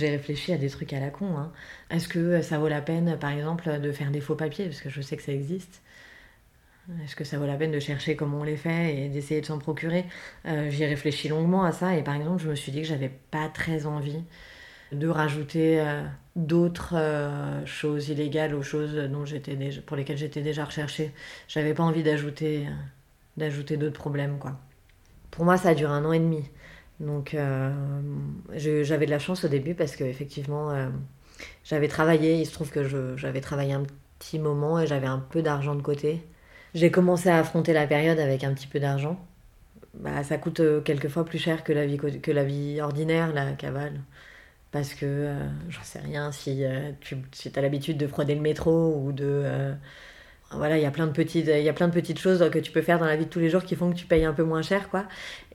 J'ai réfléchi à des trucs à la con. hein. Est-ce que ça vaut la peine, par exemple, de faire des faux papiers? Parce que je sais que ça existe. Est-ce que ça vaut la peine de chercher comment on les fait et d'essayer de s'en procurer? Euh, J'y réfléchi longuement à ça et par exemple, je me suis dit que j'avais pas très envie de rajouter euh, d'autres euh, choses illégales aux choses dont j'étais déjà, pour lesquelles j'étais déjà recherchée. J'avais pas envie d'ajouter euh, d'autres problèmes, quoi. Pour moi, ça a duré un an et demi. Donc, euh, j'avais de la chance au début parce que effectivement, euh, j'avais travaillé. Il se trouve que j'avais travaillé un petit moment et j'avais un peu d'argent de côté. J'ai commencé à affronter la période avec un petit peu d'argent. Bah, ça coûte euh, quelquefois plus cher que la vie, que la vie ordinaire, la cavale. Parce que, euh, j'en sais rien, si tu si as l'habitude de frauder le métro ou de... voilà, il y a plein de petites, il y a plein de petites choses que tu peux faire dans la vie de tous les jours qui font que tu payes un peu moins cher, quoi.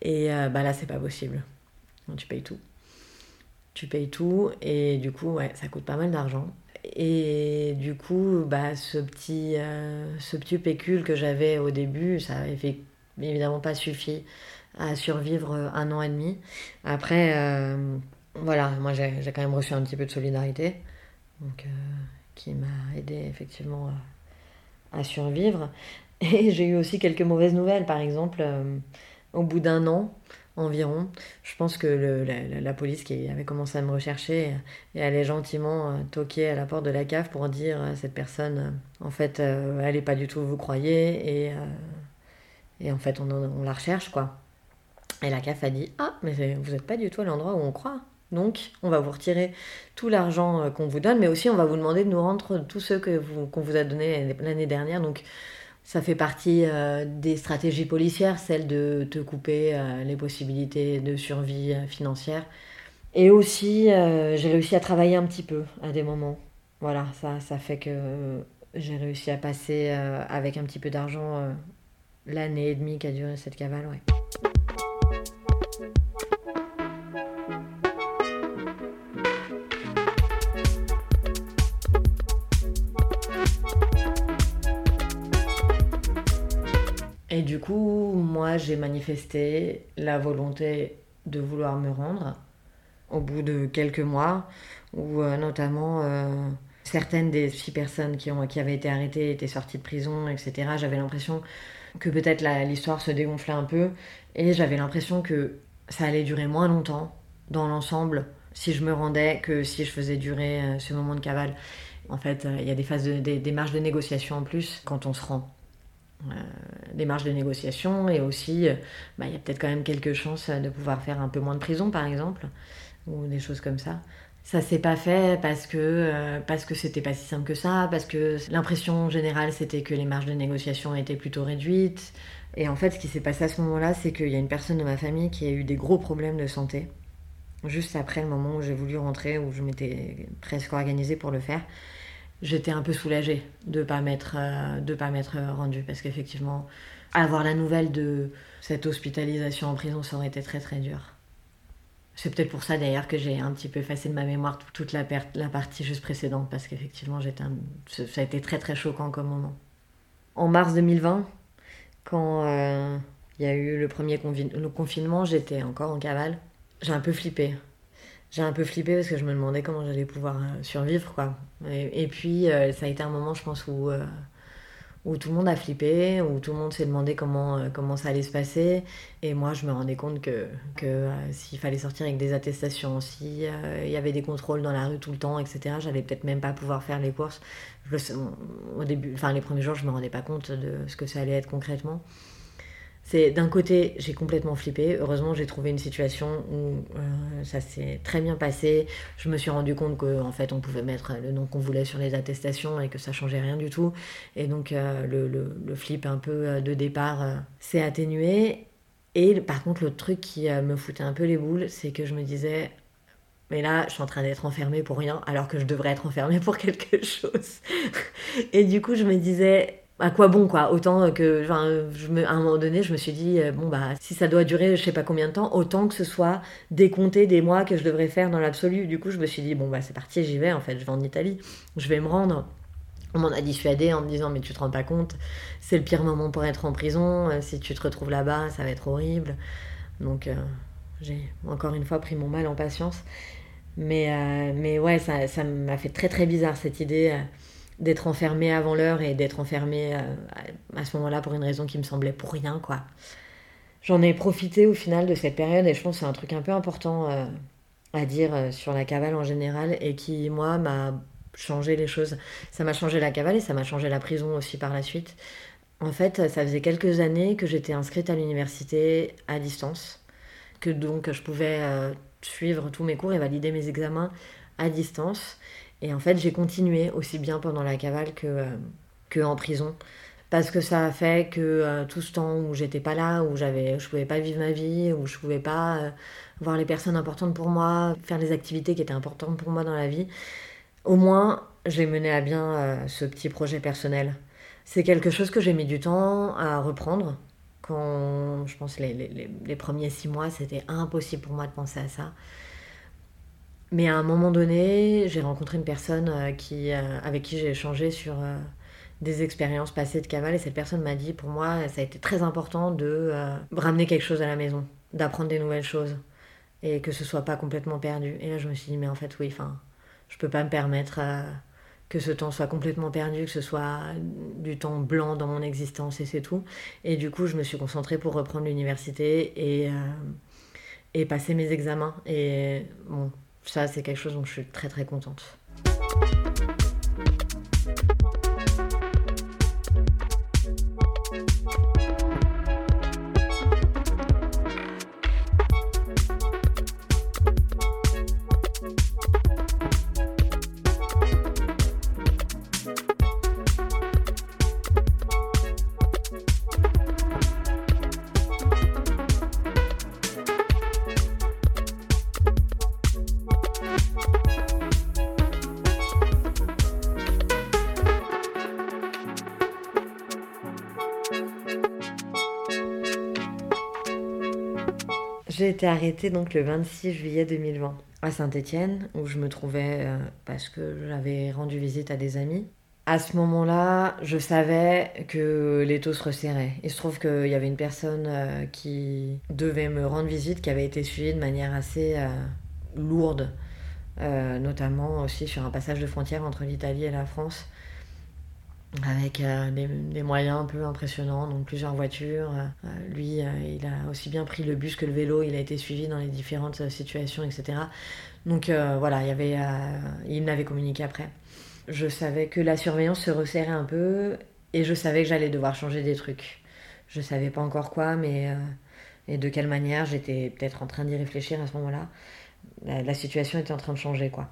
Et euh, bah là, c'est pas possible. Tu payes tout. Tu payes tout et du coup, ouais, ça coûte pas mal d'argent. Et du coup, bah, ce petit, euh, ce petit pécule que j'avais au début, ça avait fait- évidemment pas suffi à survivre euh, un an et demi. Après, euh, voilà, moi j'ai quand même reçu un petit peu de solidarité, donc, qui m'a aidé effectivement survivre. Et j'ai eu aussi quelques mauvaises nouvelles, par exemple, euh, au bout d'un an environ, je pense que la, police qui avait commencé à me rechercher et allait gentiment euh, toquer à la porte de la cave pour dire à cette personne, euh, en fait, elle est pas du tout vous croyez, et, en fait, on, la recherche, quoi. Et la CAF a dit Ah, mais vous n'êtes pas du tout à l'endroit où on croit. Donc, on va vous retirer tout l'argent euh, qu'on vous donne, mais aussi on va vous demander de nous rendre tous ceux vous- qu'on vous a donnés l'année dernière. Donc, ça fait partie euh, des stratégies policières, celle de te couper euh, les possibilités de survie financière. Et aussi, j'ai réussi à travailler un petit peu à des moments. Voilà, ça, ça fait que j'ai réussi à passer avec un petit peu d'argent l'année et demie qu'a duré cette cavale, ouais. Coup, moi, j'ai manifesté la volonté de vouloir me rendre au bout de quelques mois, où euh, notamment euh, certaines des six personnes qui, ont, qui avaient été arrêtées étaient sorties de prison, etc. J'avais l'impression que peut-être l'histoire se dégonflait un peu, et j'avais l'impression que ça allait durer moins longtemps dans l'ensemble si je me rendais que si je faisais durer euh, ce moment de cavale. En fait, il y a des phases de, des marges de négociation en plus quand on se rend. Euh, marges de négociation et aussi, euh, bah, il y a peut-être quand même quelques chances de pouvoir faire un peu moins de prison, par exemple, ou des choses comme ça. Ça s'est pas fait parce que euh, parce que c'était pas si simple que ça, parce que l'impression générale c'était que les marges de négociation étaient plutôt réduites. Et en fait, ce qui s'est passé à ce moment-là, c'est qu'il y a une personne de ma famille qui a eu des gros problèmes de santé, juste après le moment où j'ai voulu rentrer, où je m'étais presque organisée pour le faire. J'étais un peu soulagée de m'être euh, pas m'être rendue parce qu'effectivement, avoir la nouvelle de cette hospitalisation en prison, ça aurait été très très dur. C'est peut-être pour ça d'ailleurs que j'ai un petit peu effacé de ma mémoire toute la, partie juste précédente parce qu'effectivement un- ça a été très très choquant comme moment. En mars 2020, quand euh, il y a eu le premier confinement, j'étais encore en cavale. J'ai un peu flippé. J'ai un peu flippé parce que je me demandais comment j'allais pouvoir euh, survivre quoi. Et, puis euh, ça a été un moment je pense où euh, où tout le monde a flippé, où tout le monde s'est demandé comment, comment ça allait se passer. Et moi, je me rendais compte que, que s'il fallait sortir avec des attestations, s'il y avait des contrôles dans la rue tout le temps, etc., j'allais peut-être même pas pouvoir faire les courses. Au début, enfin, les premiers jours, je me rendais pas compte de ce que ça allait être concrètement. C'est d'un côté, j'ai complètement flippé. Heureusement, j'ai trouvé une situation où euh, ça s'est très bien passé. Je me suis rendu compte qu'en fait, on pouvait mettre le nom qu'on voulait sur les attestations et que ça changeait rien du tout. Et donc, euh, le, le- le flip un peu euh, de départ s'est atténué. Et par contre, l'autre truc qui me foutait un peu les boules, c'est que je me disais, mais là, je suis en train d'être enfermée pour rien, alors que je devrais être enfermée pour quelque chose. et du coup, je me disais, à quoi bon quoi? Autant que enfin, je me, à un moment donné je me suis dit euh, bon bah si ça doit durer je sais pas combien de temps autant que ce soit décompté des mois que je devrais faire dans l'absolu. Du coup je me suis dit bon bah c'est parti j'y vais en fait je vais en Italie. Je vais me rendre. On m'en a dissuadé en me disant mais tu te rends pas compte c'est le pire moment pour être en prison euh, si tu te retrouves là-bas ça va être horrible. Donc euh, j'ai encore une fois pris mon mal en patience. Mais mais ouais ça ça m'a fait très très bizarre cette idée d'être enfermé avant l'heure et d'être enfermé euh, à ce moment-là pour une raison qui me semblait pour rien, quoi. J'en ai profité au final de cette période et je pense que c'est un truc un peu important euh, à dire euh, sur la cavale en général et qui, moi, m'a changé les choses. Ça m'a changé la cavale et ça m'a changé la prison aussi par la suite. En fait, ça faisait quelques années que j'étais inscrite à l'université à distance, que donc je pouvais suivre tous mes cours et valider mes examens à distance. Et en fait, j'ai continué aussi bien pendant la cavale que, euh, que en prison. Parce que ça a fait que euh, tout ce temps où j'étais pas là, où j'avais, je pouvais pas vivre ma vie, où je pouvais pas euh, voir les personnes importantes pour moi, faire les activités qui étaient importantes pour moi dans la vie, au moins j'ai mené à bien ce petit projet personnel. C'est quelque chose que j'ai mis du temps à reprendre. Quand je pense les, les, les premiers six mois, c'était impossible pour moi de penser à ça. Mais à un moment donné, j'ai rencontré une personne euh, qui, euh, avec qui j'ai échangé sur euh, des expériences passées de cavale et cette personne m'a dit pour moi ça a été très important de ramener quelque chose à la maison, d'apprendre des nouvelles choses et que ce soit pas complètement perdu. Et là je me suis dit mais en fait oui, enfin je peux pas me permettre que ce temps soit complètement perdu, que ce soit du temps blanc dans mon existence et c'est tout. Et du coup je me suis concentrée pour reprendre l'université et et passer mes examens et bon ça, c'est quelque chose dont je suis très très contente. Été arrêtée donc le 26 juillet 2020 à Saint-Étienne où je me trouvais euh, parce que j'avais rendu visite à des amis. À ce moment-là, je savais que les taux se resserraient. Il se trouve qu'il y avait une personne euh, qui devait me rendre visite qui avait été suivie de manière assez euh, lourde, notamment aussi sur un passage de frontière entre l'Italie et la France avec euh, des, moyens un peu impressionnants, donc plusieurs voitures. Euh, lui, euh, il a aussi bien pris le bus que le vélo, il a été suivi dans les différentes situations, etc. Donc voilà, il, y m'avait communiqué après. Je savais que la surveillance se resserrait un peu et je savais que j'allais devoir changer des trucs. Je savais pas encore quoi, mais et de quelle manière, j'étais peut-être en train d'y réfléchir à ce moment-là. La situation était en train de changer, quoi.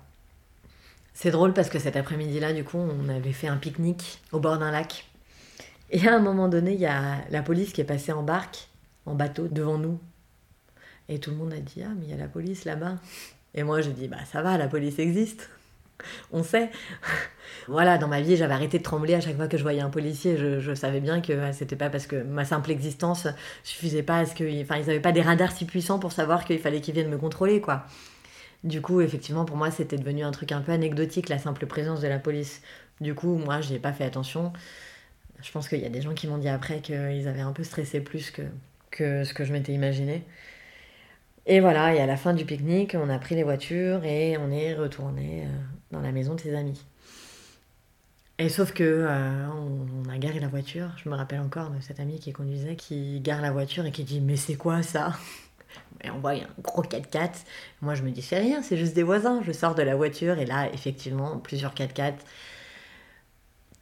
C'est drôle parce que cet après-midi-là, du coup, on avait fait un pique-nique au bord d'un lac. Et à un moment donné, il y a la police qui est passée en barque, en bateau, devant nous. Et tout le monde a dit Ah, mais il y a la police là-bas. Et moi, j'ai dit Bah, ça va, la police existe. On sait. voilà, dans ma vie, j'avais arrêté de trembler à chaque fois que je voyais un policier. Je, savais bien que c'était pas parce que ma simple existence suffisait pas à ce que. Enfin, ils n'avaient pas des radars si puissants pour savoir qu'il fallait qu'ils viennent me contrôler, quoi. Du coup, effectivement, pour moi, c'était devenu un truc un peu anecdotique, la simple présence de la police. Du coup, moi, j'ai pas fait attention. Je pense qu'il y a des gens qui m'ont dit après qu'ils avaient un peu stressé plus que, ce que je m'étais imaginé. Et voilà, et à la fin du pique-nique, on a pris les voitures et on est retourné euh, dans la maison de ses amis. Et sauf que euh, on, a garé la voiture. Je me rappelle encore de cet ami qui conduisait, qui gare la voiture et qui dit mais c'est quoi ça? Et on voit un gros 4x4. Moi, je me dis, c'est rien, c'est juste des voisins. Je sors de la voiture et là, effectivement, plusieurs 4x4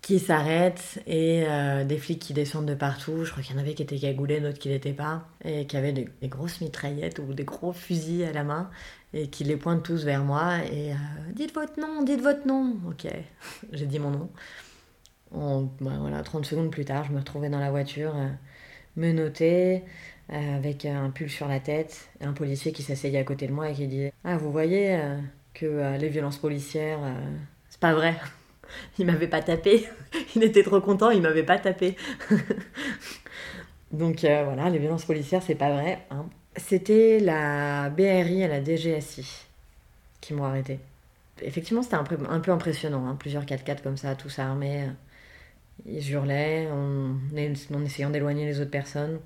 qui s'arrêtent et euh, des flics qui descendent de partout. Je crois qu'il y en avait qui étaient cagoulés, d'autres qui l'étaient pas, et qui avaient des, grosses mitraillettes ou des gros fusils à la main et qui les pointent tous vers moi et euh, dites votre nom, dites votre nom. Ok, j'ai dit mon nom. En, bah, voilà, 30 secondes plus tard, je me retrouvais dans la voiture, euh, me noter. euh, avec un pull sur la tête, un policier qui s'asseyait à côté de moi et qui disait Ah, vous voyez euh, que euh, les violences policières, euh, c'est pas vrai. Il m'avait pas tapé. il était trop content, il m'avait pas tapé. Donc euh, voilà, les violences policières, c'est pas vrai. hein. C'était la BRI et la DGSI qui m'ont arrêté. Effectivement, c'était un peu impressionnant. hein, Plusieurs 4x4 comme ça, tous armés. Ils hurlaient en, en essayant d'éloigner les autres personnes.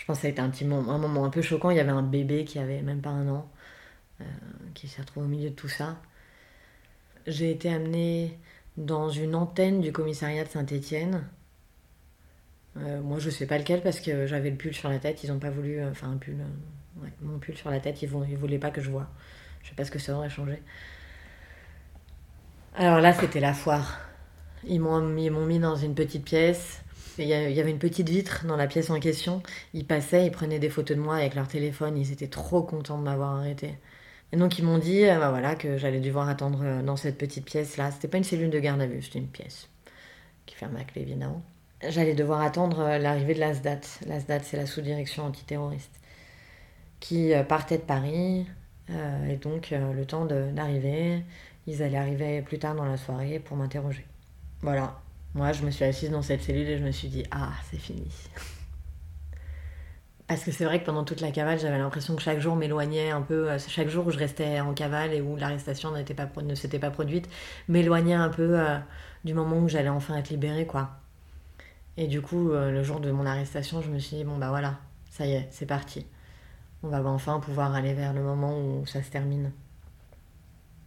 Je pense que ça a été un, petit moment, un moment un peu choquant. Il y avait un bébé qui avait même pas un an, euh, qui s'est retrouvé au milieu de tout ça. J'ai été amenée dans une antenne du commissariat de Saint-Étienne. Euh, moi, je sais pas lequel parce que j'avais le pull sur la tête. Ils ont pas voulu. euh, Enfin, un pull. mon pull sur la tête, ils, vou- ils voulaient pas que je vois. Je sais pas ce que ça aurait changé. Alors là, c'était la foire. Ils m'ont mis dans une petite pièce. Et Il y, avait une petite vitre dans la pièce en question. Ils passaient, ils prenaient des photos de moi avec leur téléphone. Ils étaient trop contents de m'avoir arrêté. Et donc ils m'ont dit euh, bah voilà, que j'allais devoir attendre euh, dans cette petite pièce-là. C'était pas une cellule de garde à vue, c'était une pièce qui fermait à clé évidemment. J'allais devoir attendre euh, l'arrivée de l'ASDAT. L'ASDAT, c'est la sous-direction antiterroriste qui partait de Paris. et donc le temps d'arriver, ils allaient arriver plus tard dans la soirée pour m'interroger. Voilà. Moi, je me suis assise dans cette cellule et je me suis dit ah, c'est fini. Parce que c'est vrai que pendant toute la cavale, j'avais l'impression que chaque jour m'éloignait un peu, euh, chaque jour où je restais en cavale et où l'arrestation ne s'était pas produite, m'éloignait un peu euh, du moment où j'allais enfin être libérée, quoi. Et du coup, euh, le jour de mon arrestation, je me suis dit, bon bah voilà, ça y est, c'est parti. On va enfin pouvoir aller vers le moment où ça se termine.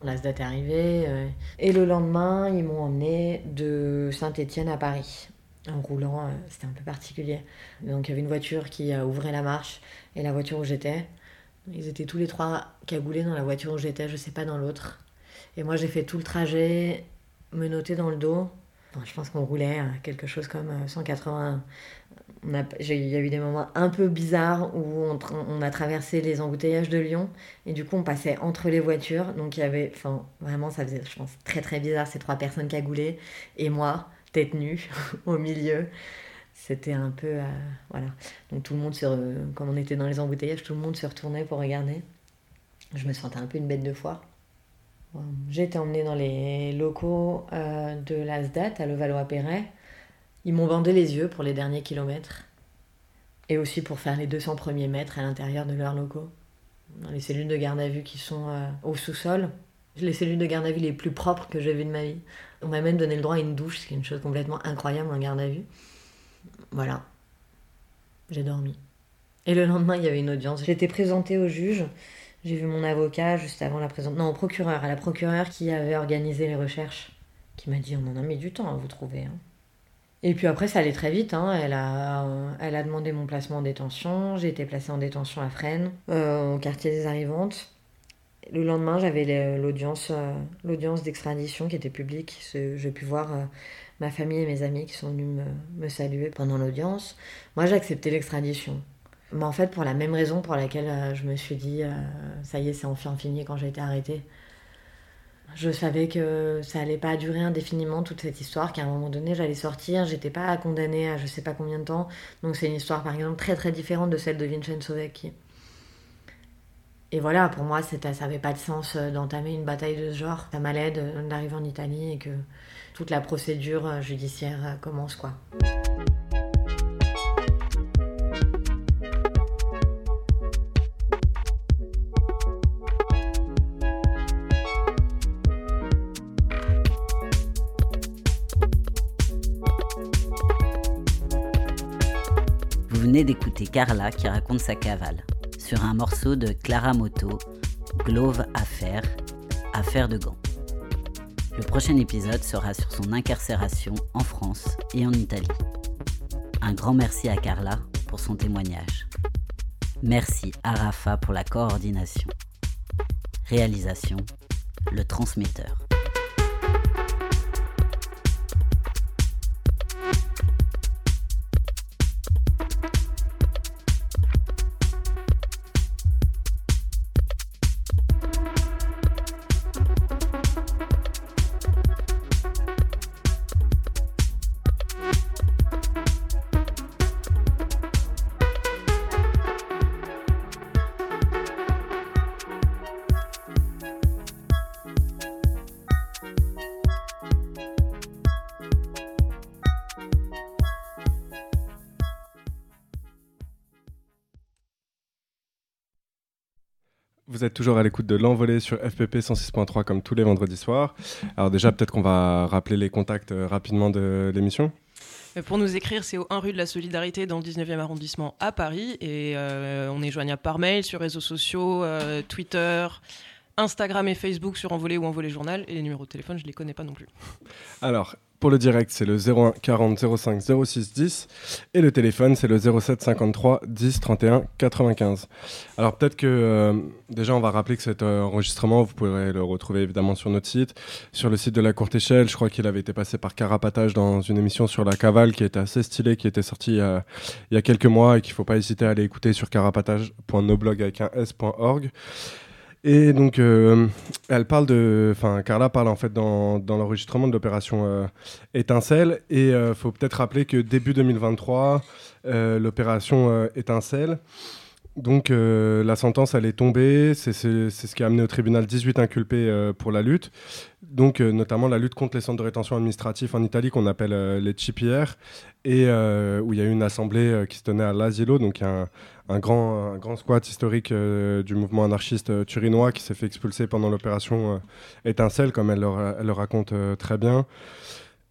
La date est arrivée, euh, et le lendemain, ils m'ont emmené de Saint-Étienne à Paris en roulant, euh, c'était un peu particulier. Donc il y avait une voiture qui euh, ouvrait la marche et la voiture où j'étais. Ils étaient tous les trois cagoulés dans la voiture où j'étais, je sais pas dans l'autre. Et moi j'ai fait tout le trajet, me noter dans le dos. Je pense qu'on roulait à quelque chose comme euh, 180. Il y a eu des moments un peu bizarres où on, a traversé les embouteillages de Lyon et du coup on passait entre les voitures. Donc il y avait, enfin vraiment ça faisait, je pense, très très bizarre ces trois personnes cagoulées et moi tête nue au milieu. C'était un peu. euh, voilà. Donc tout le monde se. re- Comme on était dans les embouteillages, tout le monde se retournait pour regarder. Je me sentais un peu une bête de foire. Euh, J'ai été emmenée dans les locaux euh, de l'ASDAT à Levallois-Perret. Ils m'ont bandé les yeux pour les derniers kilomètres. Et aussi pour faire les 200 premiers mètres à l'intérieur de leurs locaux. Dans les cellules de garde à vue qui sont euh, au sous-sol. Les cellules de garde à vue les plus propres que j'ai vues de ma vie. On m'a même donné le droit à une douche, ce qui est une chose complètement incroyable en garde à vue. Voilà. J'ai dormi. Et le lendemain, il y avait une audience. Été présentée au juge. J'ai vu mon avocat juste avant la présentation. Non, au procureur, à la procureure qui avait organisé les recherches. Qui m'a dit on en a mis du temps à vous trouver. hein. Et puis après, ça allait très vite. hein. Elle, a, elle a demandé mon placement en détention. J'ai été placée en détention à Fresnes, euh, au quartier des Arrivantes. Le lendemain, j'avais euh, l'audience d'extradition qui était publique. J'ai pu voir euh, ma famille et mes amis qui sont venus me, me saluer pendant l'audience. Moi, j'ai accepté l'extradition. Mais en fait, pour la même raison pour laquelle je me suis dit, ça y est, c'est enfin fini quand j'ai été arrêtée. Je savais que ça allait pas durer indéfiniment toute cette histoire, qu'à un moment donné j'allais sortir, j'étais pas condamnée à je sais pas combien de temps. Donc c'est une histoire par exemple très très différente de celle de Vincenzo Vecchi. Et voilà, pour moi, ça n'avait pas de sens euh, d'entamer une bataille de ce genre. Ça m'allait d'arriver en Italie et que toute la procédure euh, judiciaire euh, commence, quoi. D'écouter Carla qui raconte sa cavale sur un morceau de Clara Moto, Glove Affaire, Affaire de gants. Le prochain épisode sera sur son incarcération en France et en Italie. Un grand merci à Carla pour son témoignage. Merci à Rafa pour la coordination. Réalisation, le transmetteur. Vous êtes toujours à l'écoute de l'envolée sur FPP 106.3 comme tous les vendredis soirs. Alors déjà, peut-être qu'on va rappeler les contacts euh, rapidement de l'émission. Euh, Pour nous écrire, c'est au 1 rue de la Solidarité dans le 19e arrondissement à Paris. Et euh, on est joignable par mail, sur réseaux sociaux, euh, Twitter, Instagram et Facebook sur Envolé ou Envolé Journal. Et les numéros de téléphone, je ne les connais pas non plus. Alors, pour le direct, c'est le 01 40 05 06 10 et le téléphone, c'est le 07 53 10 31 95. Alors peut-être que euh, déjà on va rappeler que cet euh, enregistrement, vous pourrez le retrouver évidemment sur notre site, sur le site de la courte échelle. Je crois qu'il avait été passé par Carapatage dans une émission sur la cavale qui était assez stylée, qui était sortie euh, il y a quelques mois et qu'il ne faut pas hésiter à aller écouter sur carapatage.noblog avec un s.org. Et donc, euh, elle parle de. Enfin, Carla parle en fait dans, l'enregistrement de l'opération euh, Étincelle. Et il faut peut-être rappeler que début 2023, euh, l'opération euh, Étincelle. Donc, euh, la sentence, elle est tombée. C'est ce qui a amené au tribunal 18 inculpés euh, pour la lutte. Donc, euh, notamment la lutte contre les centres de rétention administratifs en Italie, qu'on appelle les CPR, et où il y a eu une assemblée qui se tenait à l'Asilo, donc un, un grand, un grand squat historique du mouvement anarchiste turinois qui s'est fait expulser pendant l'opération Étincelle, comme elle le, raconte très bien.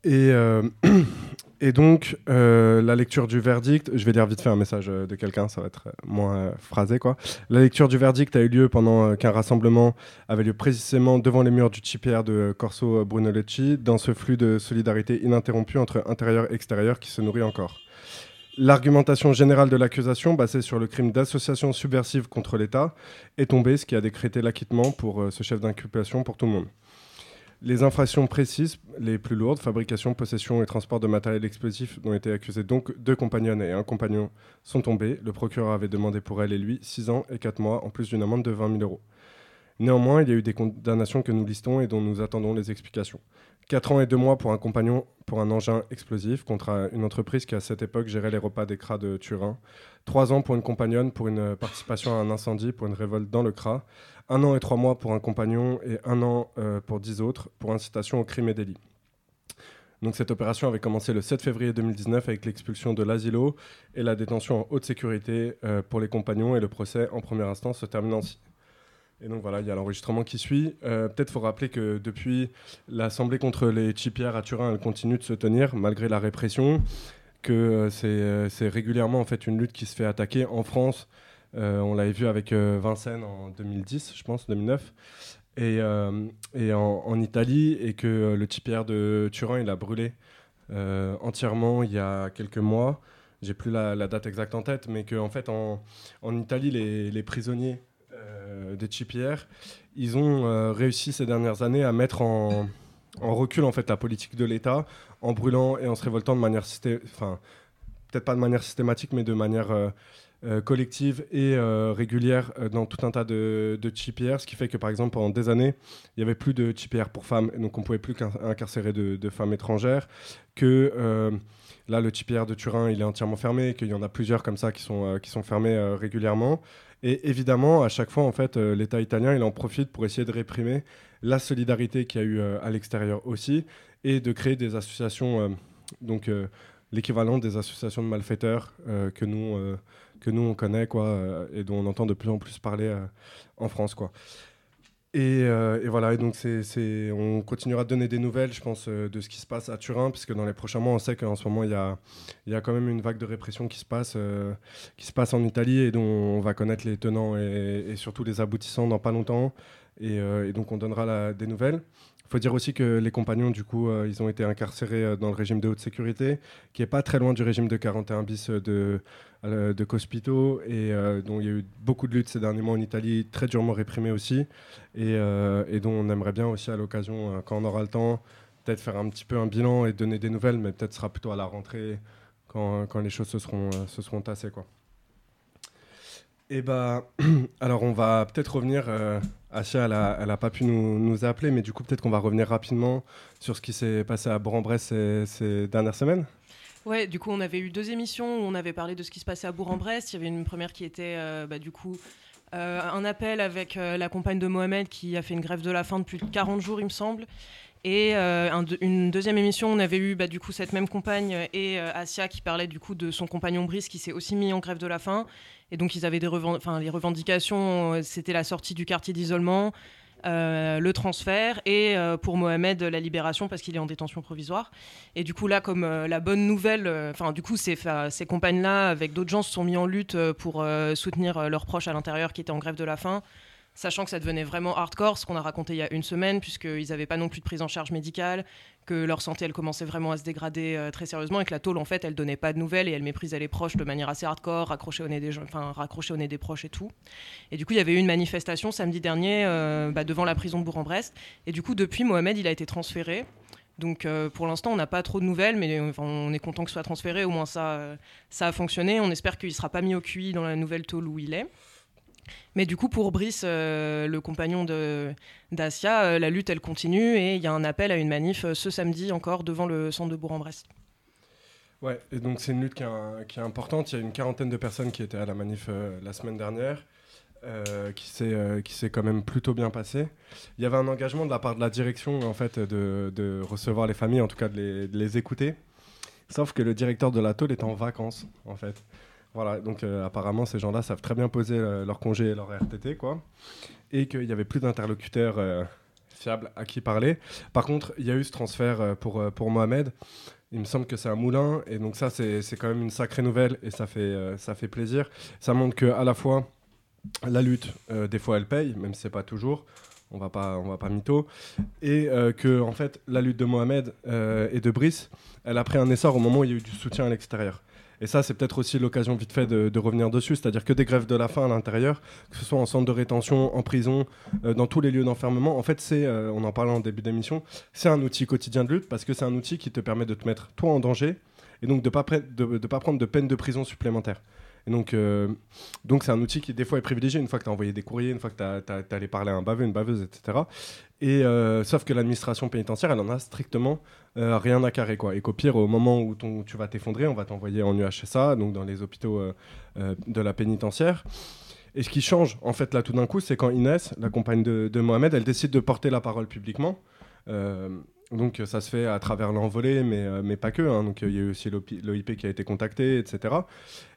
Et, euh, et donc, euh, la lecture du verdict, je vais lire vite fait un message euh, de quelqu'un, ça va être moins phrasé quoi. La lecture du verdict a eu lieu pendant qu'un rassemblement avait lieu précisément devant les murs du CPR de Corso Brunelleschi, dans ce flux de solidarité ininterrompu entre intérieur et extérieur qui se nourrit encore. L'argumentation générale de l'accusation, basée sur le crime d'association subversive contre l'État, est tombée, ce qui a décrété l'acquittement pour ce chef d'inculpation pour tout le monde. Les infractions précises, les plus lourdes, fabrication, possession et transport de matériel explosif, dont étaient accusés donc deux compagnonnes et un compagnon, sont tombées. Le procureur avait demandé pour elle et lui 6 ans et 4 mois, en plus d'une amende de 20 000 euros. Néanmoins, il y a eu des condamnations que nous listons et dont nous attendons les explications. 4 ans et 2 mois pour un compagnon pour un engin explosif contre une entreprise qui à cette époque gérait les repas des CRA de Turin. 3 ans pour une compagnonne pour une participation à un incendie pour une révolte dans le CRA. Un an et trois mois pour un compagnon et un an euh, pour dix autres pour incitation au crime et délit. Donc cette opération avait commencé le 7 février 2019 avec l'expulsion de l'asilo et la détention en haute sécurité euh, pour les compagnons et le procès en première instance se termine ainsi. Et donc voilà, il y a l'enregistrement qui suit. Euh, Peut-être faut rappeler que depuis l'assemblée contre les chipières à Turin, elle continue de se tenir malgré la répression, que c'est régulièrement en fait une lutte qui se fait attaquer en France. Euh, on l'avait vu avec euh, Vincennes en 2010, je pense, 2009, et, euh, et en, Italie, et que le TPR de Turin, il a brûlé entièrement il y a quelques mois. J'ai plus la, la date exacte en tête, mais qu'en en fait, en, en Italie, les, les prisonniers des TPR, ils ont réussi ces dernières années à mettre en, en recul en fait la politique de l'État en brûlant et en se révoltant de manière enfin peut-être pas de manière systématique mais de manière collective et euh, régulière euh, dans tout un tas de, de ce qui fait que par exemple pendant des années il y avait plus de TPR pour femmes donc on pouvait plus incarcérer de, femmes étrangères que euh, là le TPR de Turin il est entièrement fermé qu'il y en a plusieurs comme ça qui sont, euh, qui sont fermés euh, régulièrement. Et évidemment, à chaque fois, en fait, euh, l'État italien, il en profite pour essayer de réprimer la solidarité qu'il y a eu euh, à l'extérieur aussi, et de créer des associations, euh, donc euh, l'équivalent des associations de malfaiteurs euh, que nous, euh, que nous on connaît, quoi, euh, et dont on entend de plus en plus parler en France, quoi. Et, et voilà, et donc c'est, on continuera de donner des nouvelles, je pense, de ce qui se passe à Turin, puisque dans les prochains mois, on sait qu'en ce moment, il y a, y a quand même une vague de répression qui se passe, qui se passe en Italie, et dont on va connaître les tenants et, surtout les aboutissants dans pas longtemps. Et, donc on donnera des nouvelles. Faut dire aussi que les compagnons, du coup, euh, ils ont été incarcérés euh, dans le régime de haute sécurité, qui est pas très loin du régime de 41 bis euh, de, de Cospito, et dont il y a eu beaucoup de luttes ces derniers mois en Italie, très durement réprimées aussi, et, et dont on aimerait bien aussi à l'occasion, quand on aura le temps, peut-être faire un petit peu un bilan et donner des nouvelles, mais peut-être sera plutôt à la rentrée, quand, quand les choses se seront, se seront tassées. Quoi. Et bah, alors on va peut-être revenir. Euh, elle a, elle a pas pu nous, appeler, mais du coup, peut-être qu'on va revenir rapidement sur ce qui s'est passé à Bourg-en-Bresse ces, dernières semaines. Ouais, du coup, on avait eu deux émissions où on avait parlé de ce qui se passait à Bourg-en-Bresse. Il y avait une première qui était, euh, bah, du coup, euh, un appel avec euh, la compagne de Mohamed qui a fait une grève de la faim de plus de 40 jours, il me semble. Et une deuxième émission, on avait eu bah, du coup cette même compagne et Asia qui parlait du coup de son compagnon Brice qui s'est aussi mis en grève de la faim. Et donc ils avaient des reven- enfin, les revendications, euh, c'était la sortie du quartier d'isolement, euh, le transfert et euh, pour Mohamed la libération parce qu'il est en détention provisoire. Et du coup là, comme la bonne nouvelle, du coup ces, ces compagnes-là avec d'autres gens se sont mis en lutte pour soutenir leurs proches à l'intérieur qui étaient en grève de la faim. Sachant que ça devenait vraiment hardcore, ce qu'on a raconté il y a une semaine, puisqu'ils n'avaient pas non plus de prise en charge médicale, que leur santé elle commençait vraiment à se dégrader euh, très sérieusement et que la tôle en fait elle donnait pas de nouvelles et elle méprisait les proches de manière assez hardcore, raccrochée au nez des au nez des proches et tout. Et du coup il y avait eu une manifestation samedi dernier euh, bah, devant la prison de Bourg-en-Brest et du coup depuis Mohamed il a été transféré. Donc euh, pour l'instant on n'a pas trop de nouvelles mais on est content que ce soit transféré, au moins ça, ça a fonctionné. On espère qu'il sera pas mis au QI dans la nouvelle tôle où il est. Mais du coup, pour Brice, euh, le compagnon de- d'Asia, euh, la lutte, elle continue et il y a un appel à une manif euh, ce samedi encore devant le centre de Bourg-en-Bresse. Ouais, et donc c'est une lutte qui est, importante. Il y a une quarantaine de personnes qui étaient à la manif la semaine dernière, qui s'est quand même plutôt bien passé. Il y avait un engagement de la part de la direction en fait de, de recevoir les familles, en tout cas de les, de les écouter. Sauf que le directeur de la tôle est en vacances en fait. Voilà, donc euh, apparemment ces gens-là savent très bien poser euh, leur congé et leur RTT quoi, et qu'il y avait plus d'interlocuteurs euh, fiables à qui parler. Par contre, il y a eu ce transfert pour pour Mohamed. Il me semble que c'est un moulin, et donc ça, c'est quand même une sacrée nouvelle, et ça fait, ça fait plaisir. Ça montre que à la fois, la lutte, des fois, elle paye, même si c'est pas toujours. On va pas, on va pas mytho. Et que, en fait, la lutte de Mohamed et de Brice, elle a pris un essor au moment où il y a eu du soutien à l'extérieur. Et ça, c'est peut-être aussi l'occasion vite fait de, revenir dessus, c'est-à-dire que des grèves de la faim à l'intérieur, que ce soit en centre de rétention, en prison, euh, dans tous les lieux d'enfermement, en fait, c'est, euh, on en parlait en début d'émission, c'est un outil quotidien de lutte parce que c'est un outil qui te permet de te mettre toi en danger et donc de pas pre- de, de pas prendre de peine de prison supplémentaire. Donc, euh, donc c'est un outil qui des fois est privilégié une fois que tu as envoyé des courriers, une fois que tu as, allé parler à un baveux, une baveuse, etc. Et euh, sauf que l'administration pénitentiaire, elle en a strictement euh, rien à carrer quoi. Et qu'au pire, au moment où ton, tu vas t'effondrer, on va t'envoyer en UHSA, donc dans les hôpitaux de la pénitentiaire. Et ce qui change, en fait, là, tout d'un coup, c'est quand Inès, la compagne de Mohamed, elle décide de porter la parole publiquement. Donc euh, ça se fait à travers l'envolée, mais, euh, mais pas que. hein. Donc euh, il y a eu aussi l'OIP qui a été contacté, etc.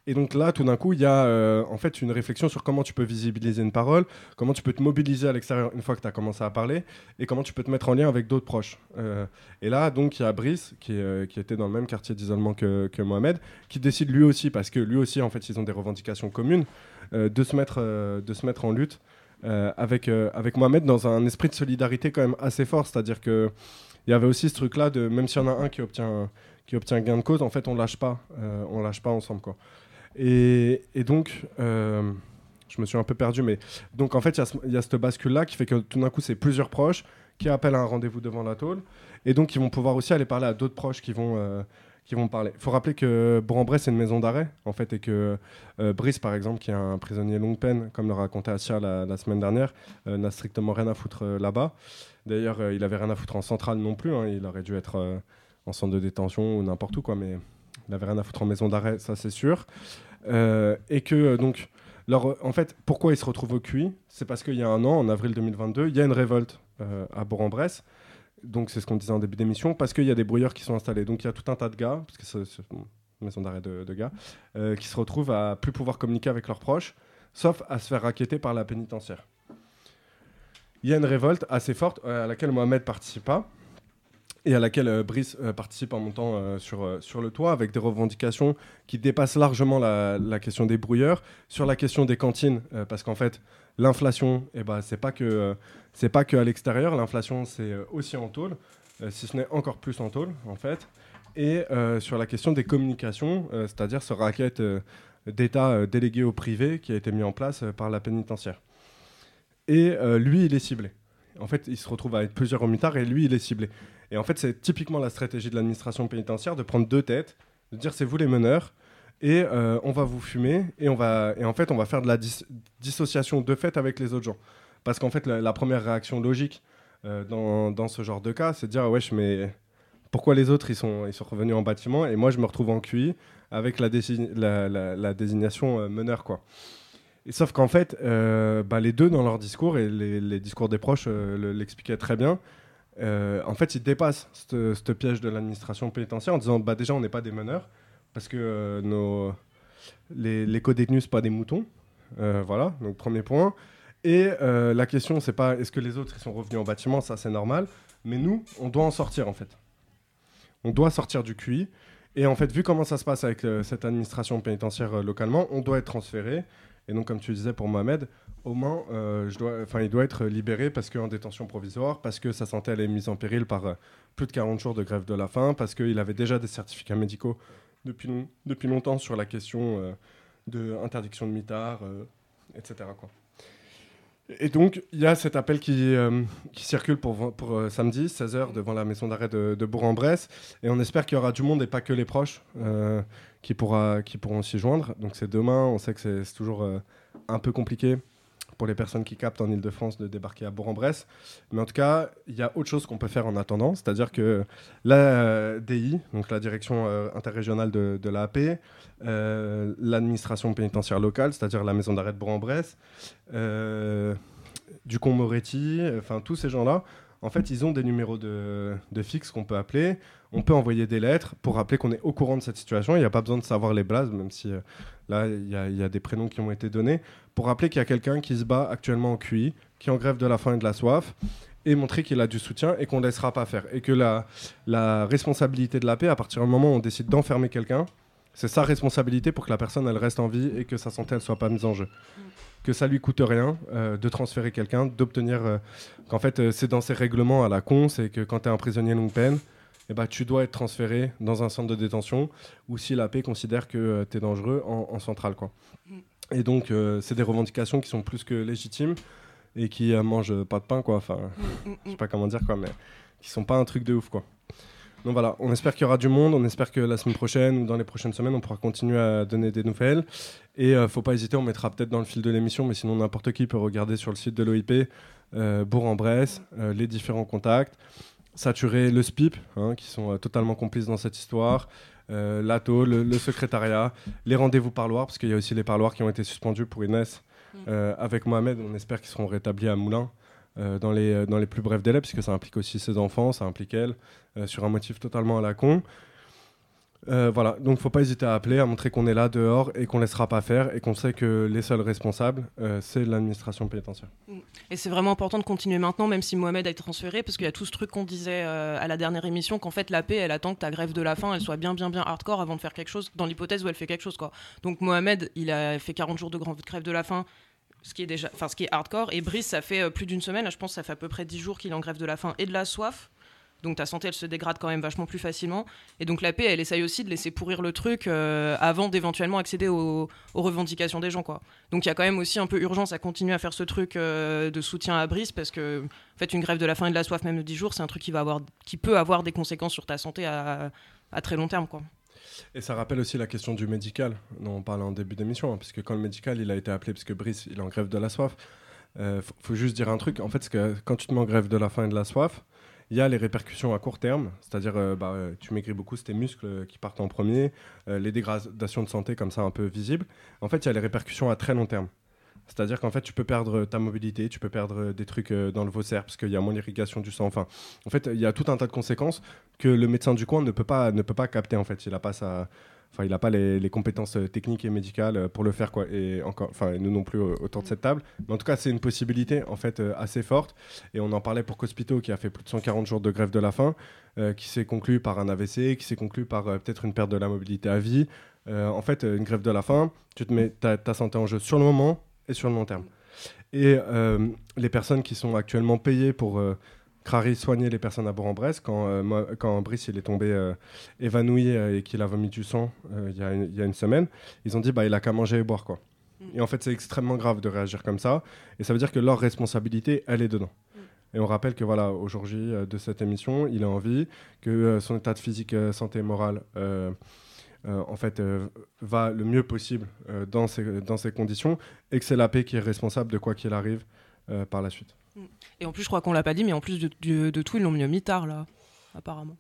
Et donc là, tout d'un coup, il y a en fait une réflexion sur comment tu peux visibiliser une parole, comment tu peux te mobiliser à l'extérieur une fois que tu as commencé à parler, et comment tu peux te mettre en lien avec d'autres proches. Et là, donc, il y a Brice, qui, qui était dans le même quartier d'isolement que, que Mohamed, qui décide lui aussi, parce que lui aussi, en fait, ils ont des revendications communes, de, se mettre, de se mettre en lutte avec, avec Mohamed dans un esprit de solidarité quand même assez fort. C'est-à-dire que il y avait aussi ce truc-là de même s'il y en a un qui obtient, qui obtient gain de cause, en fait, on lâche pas, euh, lâche pas ensemble, quoi. Et, et donc, euh, je me suis un peu perdu, mais donc en fait, il y a cette bascule-là qui fait que tout d'un coup, c'est plusieurs proches qui appellent à un rendez-vous devant la tôle, et donc ils vont pouvoir aussi aller parler à d'autres proches qui vont, euh, qui vont parler. Il faut rappeler que Bourg-en-Bresse, c'est une maison d'arrêt, en fait, et que Brice, par exemple, qui est un prisonnier longue peine, comme le racontait Assia la, la semaine dernière, n'a strictement rien à foutre là-bas. D'ailleurs, euh, il avait rien à foutre en centrale non plus, hein, il aurait dû être euh, en centre de détention ou n'importe où, quoi, mais il avait rien à foutre en maison d'arrêt, ça c'est sûr. Euh, et que donc, en fait, pourquoi ils se retrouvent au QI? C'est parce qu'il y a un an, en avril 2022, il y a une révolte à Bourg-en-Bresse. Donc c'est ce qu'on disait en début d'émission, parce qu'il y a des brouilleurs qui sont installés. Donc il y a tout un tas de gars, parce que c'est une maison d'arrêt de, de gars, qui se retrouvent à plus pouvoir communiquer avec leurs proches, sauf à se faire raqueter par la pénitentiaire. Il y a une révolte assez forte euh, à laquelle Mohamed participe pas et à laquelle euh, Brice euh, participe en montant sur, sur le toit avec des revendications qui dépassent largement la, la question des brouilleurs, sur la question des cantines, parce qu'en fait, l'inflation, eh ben, c'est pas que c'est pas que à l'extérieur, l'inflation c'est aussi en tôle, si ce n'est encore plus en tôle en fait, et sur la question des communications, c'est-à-dire ce racket d'État délégué au privé qui a été mis en place par la pénitentiaire. Et euh, lui, il est ciblé. En fait, il se retrouve avec plusieurs remutards et lui, il est ciblé. Et en fait, c'est typiquement la stratégie de l'administration pénitentiaire de prendre deux têtes, de dire c'est vous les meneurs, et euh, on va vous fumer, et, on va, et en fait, on va faire de la dis- dissociation de fait avec les autres gens. Parce qu'en fait, la, première réaction logique euh, dans, ce genre de cas, c'est de dire wesh, mais pourquoi les autres ils sont, ils sont revenus en bâtiment et moi je me retrouve en QI avec la, la, désignation meneur quoi. Et sauf qu'en fait, euh, bah, les deux dans leur discours et les, discours des proches euh, le- l'expliquaient très bien, euh, en fait, il dépasse ce piège de l'administration pénitentiaire en disant bah, déjà, on n'est pas des meneurs, parce que nos, les, les co-détenus, ce pas des moutons. Voilà, donc premier point. Et la question, c'est pas est-ce que les autres ils sont revenus en bâtiment, ça c'est normal, mais nous, on doit en sortir en fait. On doit sortir du QI. Et en fait, vu comment ça se passe avec cette administration pénitentiaire localement, on doit être transféré. Et donc, comme tu disais pour Mohamed, au Mans, euh, il doit être libéré parce qu'en détention provisoire, parce que sa santé elle est mise en péril par euh, plus de 40 jours de grève de la faim, parce qu'il avait déjà des certificats médicaux depuis, depuis longtemps sur la question euh, de interdiction de mitard, euh, etc. Et donc, il y a cet appel qui, euh, circule pour, euh, samedi, 16h, devant la maison d'arrêt de, Bourg-en-Bresse. Et on espère qu'il y aura du monde et pas que les proches euh, qui, pourront s'y joindre. Donc, c'est demain. On sait que c'est toujours un peu compliqué pour les personnes qui captent en Ile-de-France de débarquer à Bourg-en-Bresse. Mais en tout cas, il y a autre chose qu'on peut faire en attendant. C'est-à-dire que la euh, DI, donc la direction euh, interrégionale de, de l'AP, euh, l'administration pénitentiaire locale, c'est-à-dire la maison d'arrêt de Bourg-en-Bresse, euh, Ducon Moretti, enfin tous ces gens-là, en fait, ils ont des numéros de, de fixe qu'on peut appeler. On peut envoyer des lettres pour rappeler qu'on est au courant de cette situation. Il n'y a pas besoin de savoir les blases, même si là, il y a des prénoms qui ont été donnés, pour rappeler qu'il y a quelqu'un qui se bat actuellement en QI, qui en grève de la faim et de la soif, et montrer qu'il a du soutien et qu'on ne laissera pas faire. Et que la, la responsabilité de la paix, à partir du moment où on décide d'enfermer quelqu'un, c'est sa responsabilité pour que la personne elle reste en vie et que sa santé elle soit pas mise en jeu. Que ça lui coûte rien euh, de transférer quelqu'un, d'obtenir euh, qu'en fait euh, c'est dans ces règlements à la con, c'est que quand tu es un prisonnier longue peine, eh ben, tu dois être transféré dans un centre de détention ou si la paix considère que tu es dangereux en, en centrale. Quoi. Et donc euh, c'est des revendications qui sont plus que légitimes et qui euh, mangent pas de pain, quoi. Enfin, je sais pas comment dire, quoi, mais qui sont pas un truc de ouf, quoi. Donc voilà, on espère qu'il y aura du monde, on espère que la semaine prochaine ou dans les prochaines semaines, on pourra continuer à donner des nouvelles. Et euh, faut pas hésiter, on mettra peut-être dans le fil de l'émission, mais sinon n'importe qui peut regarder sur le site de l'OIP, euh, Bourg-en-Bresse, euh, les différents contacts, saturer le SPIP, hein, qui sont totalement complices dans cette histoire, euh, l'ATO, le, le secrétariat, les rendez-vous parloirs, parce qu'il y a aussi les parloirs qui ont été suspendus pour Inès euh, avec Mohamed. On espère qu'ils seront rétablis à Moulins euh, dans, les, dans les plus brefs délais, puisque ça implique aussi ses enfants, ça implique elle, sur un motif totalement à la con. Euh, voilà, donc faut pas hésiter à appeler, à montrer qu'on est là dehors et qu'on laissera pas faire et qu'on sait que les seuls responsables, euh, c'est l'administration pénitentiaire. Et c'est vraiment important de continuer maintenant, même si Mohamed a été transféré, parce qu'il y a tout ce truc qu'on disait euh, à la dernière émission, qu'en fait la paix, elle attend que ta grève de la faim, elle soit bien, bien, bien hardcore avant de faire quelque chose, dans l'hypothèse où elle fait quelque chose. Quoi. Donc Mohamed, il a fait 40 jours de grève de la faim, ce qui est déjà, ce qui est hardcore, et Brice, ça fait plus d'une semaine, je pense ça fait à peu près 10 jours qu'il est en grève de la faim et de la soif. Donc ta santé, elle se dégrade quand même vachement plus facilement. Et donc la paix, elle essaye aussi de laisser pourrir le truc euh, avant d'éventuellement accéder aux, revendications des gens. Donc il y a quand même aussi un peu urgence à continuer à faire ce truc euh, de soutien à Brice parce que en fait, une grève de la faim et de la soif, même de 10 jours, c'est un truc qui, va avoir, qui peut avoir des conséquences sur ta santé à, très long terme. Quoi. Et ça rappelle aussi la question du médical, dont on parlait en début d'émission, hein, puisque quand le médical il a été appelé, parce que Brice il est en grève de la soif, euh, faut, juste dire un truc, en fait, que quand tu te mets en grève de la faim et de la soif, il y a les répercussions à court terme, c'est-à-dire euh, bah, euh, tu maigris beaucoup, c'est tes muscles euh, qui partent en premier, euh, les dégradations de santé comme ça un peu visibles. En fait, il y a les répercussions à très long terme. C'est-à-dire qu'en fait, tu peux perdre ta mobilité, tu peux perdre des trucs dans le faussaire parce qu'il y a moins d'irrigation du sang. Enfin, en fait, il y a tout un tas de conséquences que le médecin du coin ne peut pas, ne peut pas capter. En fait, il n'a pas sa, enfin, il n'a pas les, compétences euh, techniques et médicales euh, pour le faire quoi. Et encore, enfin, nous non plus euh, autour de cette table. Mais en tout cas, c'est une possibilité en fait assez forte. Et on en parlait pour Cospito qui a fait plus de 140 jours de grève de la faim, qui s'est conclu par un AVC, qui s'est conclu par peut-être une perte de la mobilité à vie. En fait, une grève de la faim, tu te mets ta, santé en jeu sur le moment et sur le long terme. Et les personnes qui sont actuellement payées pour Crary soigner les personnes à Bourg-en-Bresse, quand, euh, moi- quand Brice il est tombé euh, évanoui euh, et qu'il a vomi du sang il y, a une- il y a une semaine, ils ont dit bah, il a qu'à manger et boire. quoi. Et en fait, c'est extrêmement grave de réagir comme ça. Et ça veut dire que leur responsabilité, elle est dedans. Et on rappelle que voilà, au jour J euh, de cette émission, il a envie que son état de physique, santé et morale, euh, en fait, euh, va le mieux possible euh, dans, ces, dans ces conditions, et que c'est la paix qui est responsable de quoi qu'il arrive par la suite. Et en plus, je crois qu'on l'a pas dit, mais en plus de, tout, ils l'ont mis au mitard, là, apparemment.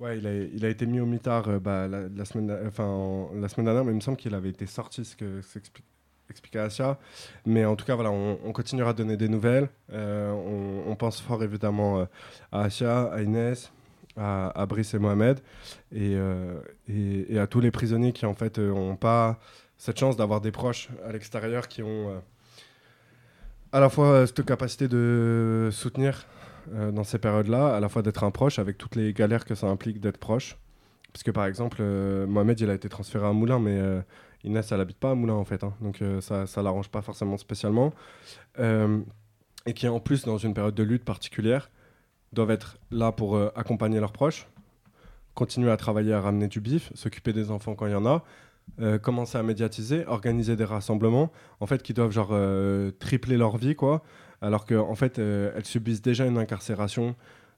Ouais, il a, été mis au mitard euh, bah, la, la semaine, enfin, en- la semaine dernière, mais il me semble qu'il avait été sorti, ce que s'explique- expliquer à Asia. Mais en tout cas, voilà, on, on continuera à donner des nouvelles. Euh, on, pense fort évidemment euh, à Asia, à Inès, à, Brice et Mohamed, et, et, à tous les prisonniers qui en fait n'ont pas cette chance d'avoir des proches à l'extérieur qui ont à la fois euh, cette capacité de soutenir euh, dans ces périodes-là, à la fois d'être un proche avec toutes les galères que ça implique d'être proche. Parce que par exemple, euh, Mohamed, il a été transféré à Moulin, mais Inès, elle habite pas à Moulin en fait. hein. donc ça, ça l'arrange pas forcément spécialement. Et qui en plus, dans une période de lutte particulière, doivent être là pour accompagner leurs proches, continuer à travailler à ramener du bif, s'occuper des enfants quand il y en a, euh, commencer à médiatiser, organiser des rassemblements, en fait, qui doivent genre euh, tripler leur vie, quoi, alors qu'en en fait, euh, elles subissent déjà une incarcération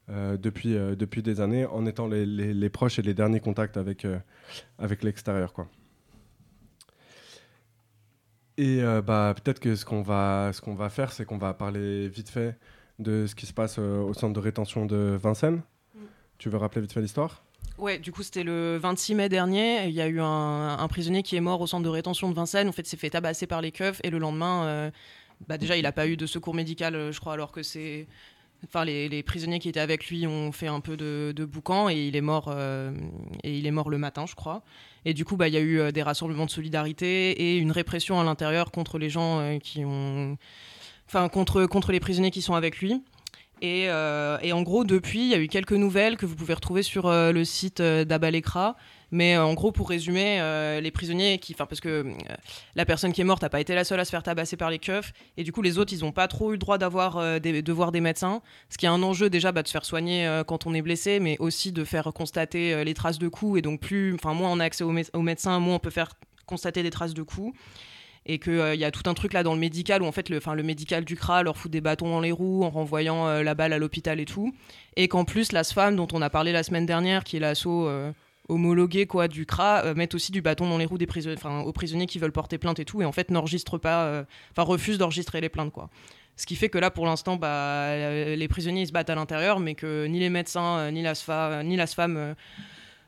depuis, depuis des années en étant les, les- les proches et les derniers contacts avec, avec l'extérieur, quoi. Et bah, peut-être que ce qu'on va, ce qu'on va faire, c'est qu'on va parler vite fait de ce qui se passe au centre de rétention de Vincennes. Tu veux rappeler vite fait l'histoire? Ouais, du coup, c'était le 26 mai dernier. Il y a eu un, prisonnier qui est mort au centre de rétention de Vincennes. En fait, s'est fait tabasser par les keufs. Et le lendemain, euh, bah, déjà, il n'a pas eu de secours médical, euh, je crois, alors que c'est. Enfin, les, prisonniers qui étaient avec lui ont fait un peu de, boucan et il est mort. euh, et il est mort le matin, je crois. Et du coup, bah, il y a eu des rassemblements de solidarité et une répression à l'intérieur contre les gens qui ont. Enfin, contre, contre les prisonniers qui sont avec lui. Et, euh, et en gros, depuis, il y a eu quelques nouvelles que vous pouvez retrouver sur euh, le site euh, d'Abalekra. Mais euh, en gros, pour résumer, les prisonniers qui. Parce que la personne qui est morte n'a pas été la seule à se faire tabasser par les keufs. Et du coup, les autres, ils n'ont pas trop eu le droit d'avoir des, de voir des médecins. Ce qui est un enjeu déjà bah, de se faire soigner quand on est blessé, mais aussi de faire constater les traces de coups. Et donc, plus. Enfin, moins on a accès aux, mé- aux médecins, moins on peut faire constater des traces de coups et qu'il il y a tout un truc là dans le médical où en fait le, 'fin, le médical du CRA leur fout des bâtons dans les roues en renvoyant euh, la balle à l'hôpital et tout. Et qu'en plus, la SFAM, dont on a parlé la semaine dernière, qui est l'assaut euh, homologué quoi, du CRA, euh, met aussi du bâton dans les roues des aux prisonniers qui veulent porter plainte et tout, et en fait n'enregistre pas, euh, enfin refuse d'enregistrer les plaintes. quoi. Ce qui fait que là, pour l'instant, bah, euh, les prisonniers ils se battent à l'intérieur, mais que ni les médecins, euh, ni la SFA, ni la SFAM euh,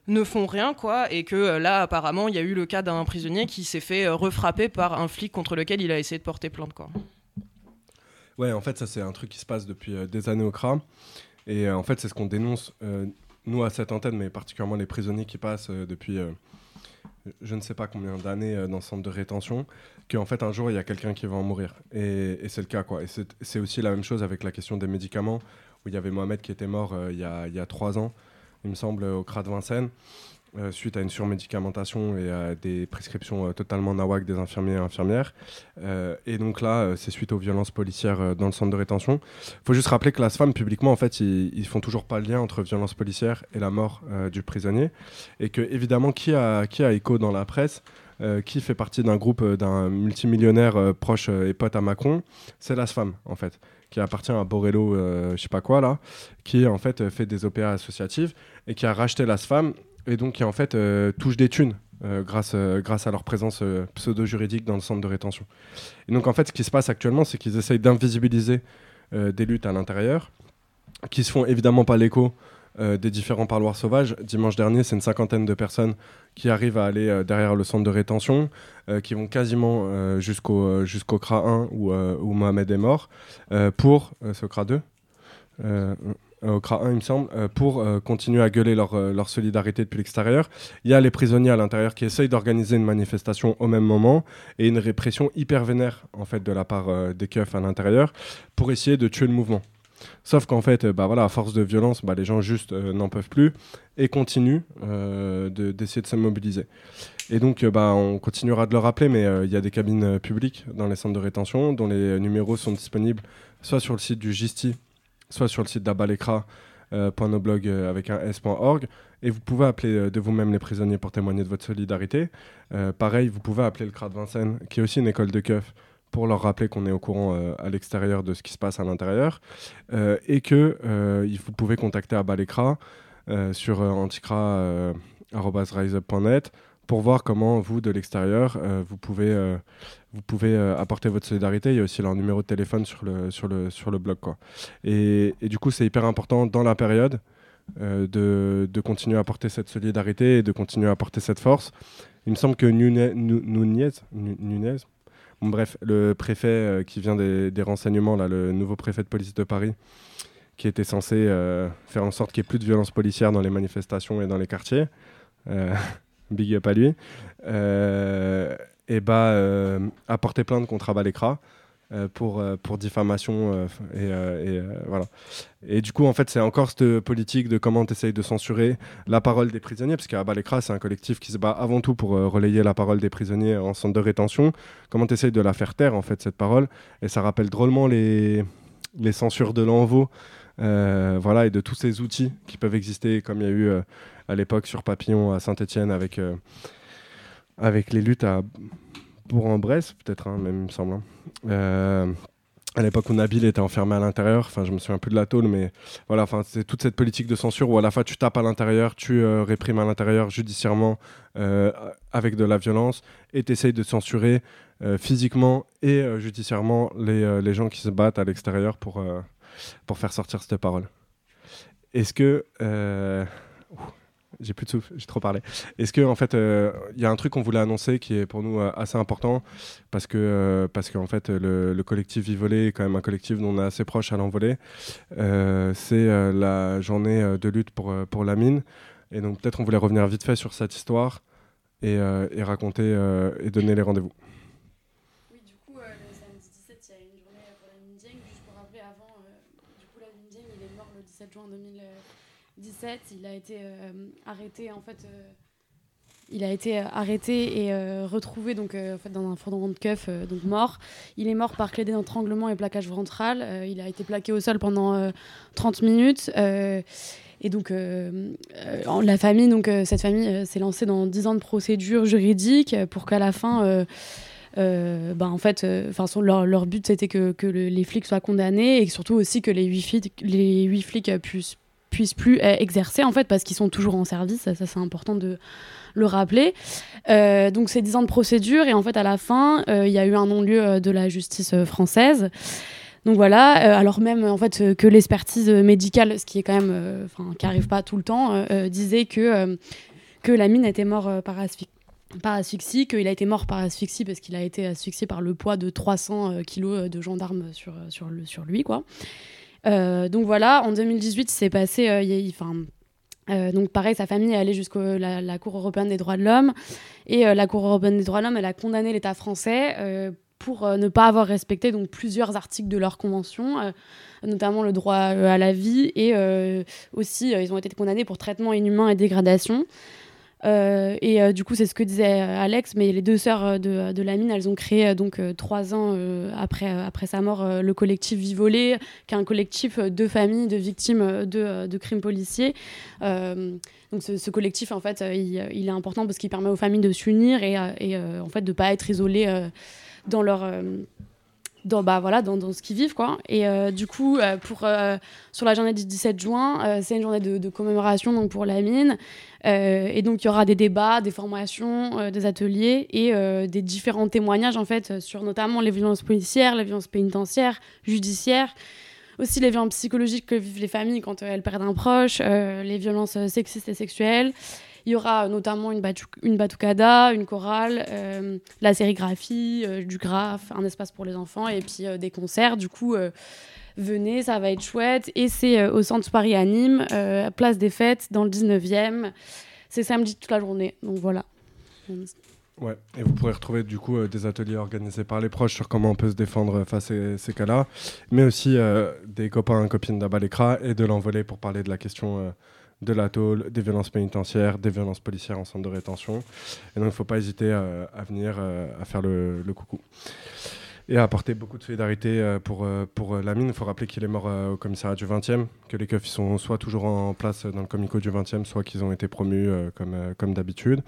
ne font rien, quoi, et que euh, là, apparemment, il y a eu le cas d'un prisonnier qui s'est fait euh, refrapper par un flic contre lequel il a essayé de porter plainte, quoi. Ouais, en fait, ça, c'est un truc qui se passe depuis euh, des années au CRA. Et en fait, c'est ce qu'on dénonce, nous, à cette antenne, mais particulièrement les prisonniers qui passent depuis je ne sais pas combien d'années dans ce centre de rétention, qu'en fait, un jour, il y a quelqu'un qui va en mourir. Et, et c'est le cas, quoi. Et c'est aussi la même chose avec la question des médicaments, où il y avait Mohamed qui était mort il y, a, il y a trois ans, il me semble, au CRA de Vincennes. euh, suite à une surmédicamentation et à des prescriptions euh, totalement nawak des infirmiers et infirmières. Euh, et donc là, c'est suite aux violences policières dans le centre de rétention. Il faut juste rappeler que la SFAM, publiquement, en fait, ils, ils font toujours pas le lien entre violence policière et la mort du prisonnier. Et que, évidemment, qui a, qui a écho dans la presse qui fait partie d'un groupe d'un multimillionnaire proche et pote à Macron, c'est la SFAM en fait, qui appartient à Borello, je sais pas quoi là, qui en fait fait des OPA associatives et qui a racheté la SFAM et donc qui en fait euh, touche des thunes euh, grâce, euh, grâce à leur présence pseudo-juridique dans le centre de rétention. Et donc en fait ce qui se passe actuellement c'est qu'ils essayent d'invisibiliser des luttes à l'intérieur qui se font évidemment pas l'écho des différents parloirs sauvages. Dimanche dernier, c'est une cinquantaine de personnes qui arrivent à aller derrière le centre de rétention, qui vont quasiment jusqu'au jusqu'au CRA 1 où, où Mohamed est mort, pour ce CRA 2 euh, euh, au CRA 1, il me semble, euh, pour euh, continuer à gueuler leur, euh, solidarité depuis l'extérieur. Il y a les prisonniers à l'intérieur qui essayent d'organiser une manifestation au même moment et une répression hyper vénère en fait de la part euh, des keufs à l'intérieur pour essayer de tuer le mouvement. Sauf qu'en fait, euh, bah voilà, à force de violence, bah, les gens juste euh, n'en peuvent plus et continuent euh, de- d'essayer de, se mobiliser. Et donc, euh, bah, on continuera de le rappeler, mais euh, il y a des cabines euh, publiques dans les centres de rétention dont les numéros sont disponibles soit sur le site du GISTI, soit sur le site d'Abalekra. euh, euh, avec un s.org et vous pouvez appeler euh, de vous-même les prisonniers pour témoigner de votre solidarité. Euh, pareil, vous pouvez appeler le CRA de Vincennes, qui est aussi une école de keuf, pour leur rappeler qu'on est au courant à l'extérieur de ce qui se passe à l'intérieur et que vous pouvez contacter Abalekra sur anticra.riseup.net pour voir comment vous de l'extérieur vous pouvez vous pouvez euh, apporter votre solidarité. Il y a aussi leur numéro de téléphone sur le sur le sur le blog quoi. Et, et du coup c'est hyper important dans la période euh, de, de continuer à apporter cette solidarité et de continuer à apporter cette force. Il me semble que Nunez, Nu- Nunez, bref, le préfet euh, qui vient des, des renseignements, là, le nouveau préfet de police de Paris, qui était censé faire en sorte qu'il n'y ait plus de violence policière dans les manifestations et dans les quartiers. Big up à lui. Et bah, euh, a porté plainte contre Abalekra euh, pour, euh, pour diffamation. euh, et, voilà. Et du coup, en fait, c'est encore cette politique de comment tu essayes de censurer la parole des prisonniers, parce qu'Abalekra, c'est un collectif qui se bat avant tout pour relayer la parole des prisonniers en centre de rétention. Comment tu essayes de la faire taire, en fait, cette parole? Et ça rappelle drôlement les, les censures de l'envoi. Voilà, et de tous ces outils qui peuvent exister, comme il y a eu à l'époque sur Papillon à Saint-Etienne avec, avec les luttes à Bourg-en-Bresse, peut-être, hein, même, il me semble. hein. Euh, à l'époque où Nabil était enfermé à l'intérieur, enfin je me souviens plus de la tôle, mais voilà, enfin c'est toute cette politique de censure où à la fois tu tapes à l'intérieur, tu euh, réprimes à l'intérieur judiciairement euh, avec de la violence et tu essayes de censurer physiquement et judiciairement les, les gens qui se battent à l'extérieur pour, pour faire sortir cette parole. Est-ce que... j'ai plus de souffle, j'ai trop parlé. Est-ce que en fait, euh, il y a un truc qu'on voulait annoncer qui est pour nous euh, assez important? Parce que euh, parce qu'en fait le, le collectif Vivolé est quand même un collectif dont on est assez proche à l'envolée. Euh, c'est euh, la journée euh, de lutte pour euh, pour la mine et donc peut-être on voulait revenir vite fait sur cette histoire et, euh, et raconter euh, et donner les rendez-vous. Oui, du coup, euh, le samedi 17, il y a une journée euh, pour la Mindieng. Juste pour rappeler, avant, euh, du coup, la Mindieng, il est mort le 17 juin 2017. Il a été euh, arrêté, en fait. euh, il a été euh, arrêté et retrouvé donc, en fait, dans un fourgon de keuf, euh, donc mort. Il est mort par clé d'étranglement et plaquage ventral. Il a été plaqué au sol pendant euh, 30 minutes. et donc, la famille, donc, cette famille s'est lancée dans 10 ans de procédure juridique euh, pour qu'à la fin, euh, ben, en fait, euh, son- leur, leur but c'était que, que le- les flics soient condamnés et surtout aussi que les huit flics, les huit flics puissent, puissent plus euh, exercer en fait parce qu'ils sont toujours en service. Ça, c'est important de le rappeler. Euh, donc, c'est 10 ans de procédure et en fait, à la fin, euh, il y a eu un non-lieu de la justice française. Donc voilà, alors même en fait que l'expertise médicale, ce qui est quand même, enfin qui arrive pas tout le temps, disait que que la mine était mort par, asphy- par asphyxie, qu'il a été mort par asphyxie parce qu'il a été asphyxié par le poids de 300 euh, kilos de gendarmes sur sur lui quoi. Euh, donc voilà, en 2018, c'est passé, euh, y euh, donc pareil, sa famille est allée jusqu'à la, Cour européenne des droits de l'homme et la Cour européenne des droits de l'homme, elle a condamné l'État français pour ne pas avoir respecté donc plusieurs articles de leur convention, notamment le droit à la vie et aussi ils ont été condamnés pour traitement inhumain et dégradation. Euh, et euh, du coup, c'est ce que disait euh, Alex, mais les deux sœurs de, de Lamine, elles ont créé donc trois ans après, après sa mort le collectif Vivolé, qui est un collectif de familles de victimes de, de crimes policiers. Donc ce, collectif, en fait, il, est important parce qu'il permet aux familles de s'unir et, et en fait de pas être isolées dans leur dans, bah, voilà, dans, dans ce qu'ils vivent. Quoi. Et euh, du coup, euh, pour, euh, sur la journée du 17 juin, c'est une journée de, de commémoration donc, pour la mine. Et donc, il y aura des débats, des formations, des ateliers et des différents témoignages en fait, sur notamment les violences policières, les violences pénitentiaires, judiciaires. Aussi les violences psychologiques que vivent les familles quand elles perdent un proche, les violences sexistes et sexuelles. Il y aura notamment une, une batucada, une chorale, euh, la sérigraphie, euh, du graphe, un espace pour les enfants et puis euh, des concerts. Du coup, venez, ça va être chouette. Et c'est au centre Paris à Nîmes, place des fêtes, dans le 19e. C'est samedi toute la journée. Donc voilà. Ouais, et vous pourrez retrouver du coup des ateliers organisés par les proches sur comment on peut se défendre face à ces cas-là, mais aussi des copains et copines d'Abalekra et de l'envolée pour parler de la question de la tôle, des violences pénitentiaires, des violences policières en centre de rétention. Et donc il ne faut pas hésiter euh, à venir, euh, à faire le, coucou. Et à apporter beaucoup de solidarité euh, pour, pour la mine. Il faut rappeler qu'il est mort au commissariat du 20e, que les keufs sont soit toujours en place dans le comico du 20e, soit qu'ils ont été promus comme, comme d'habitude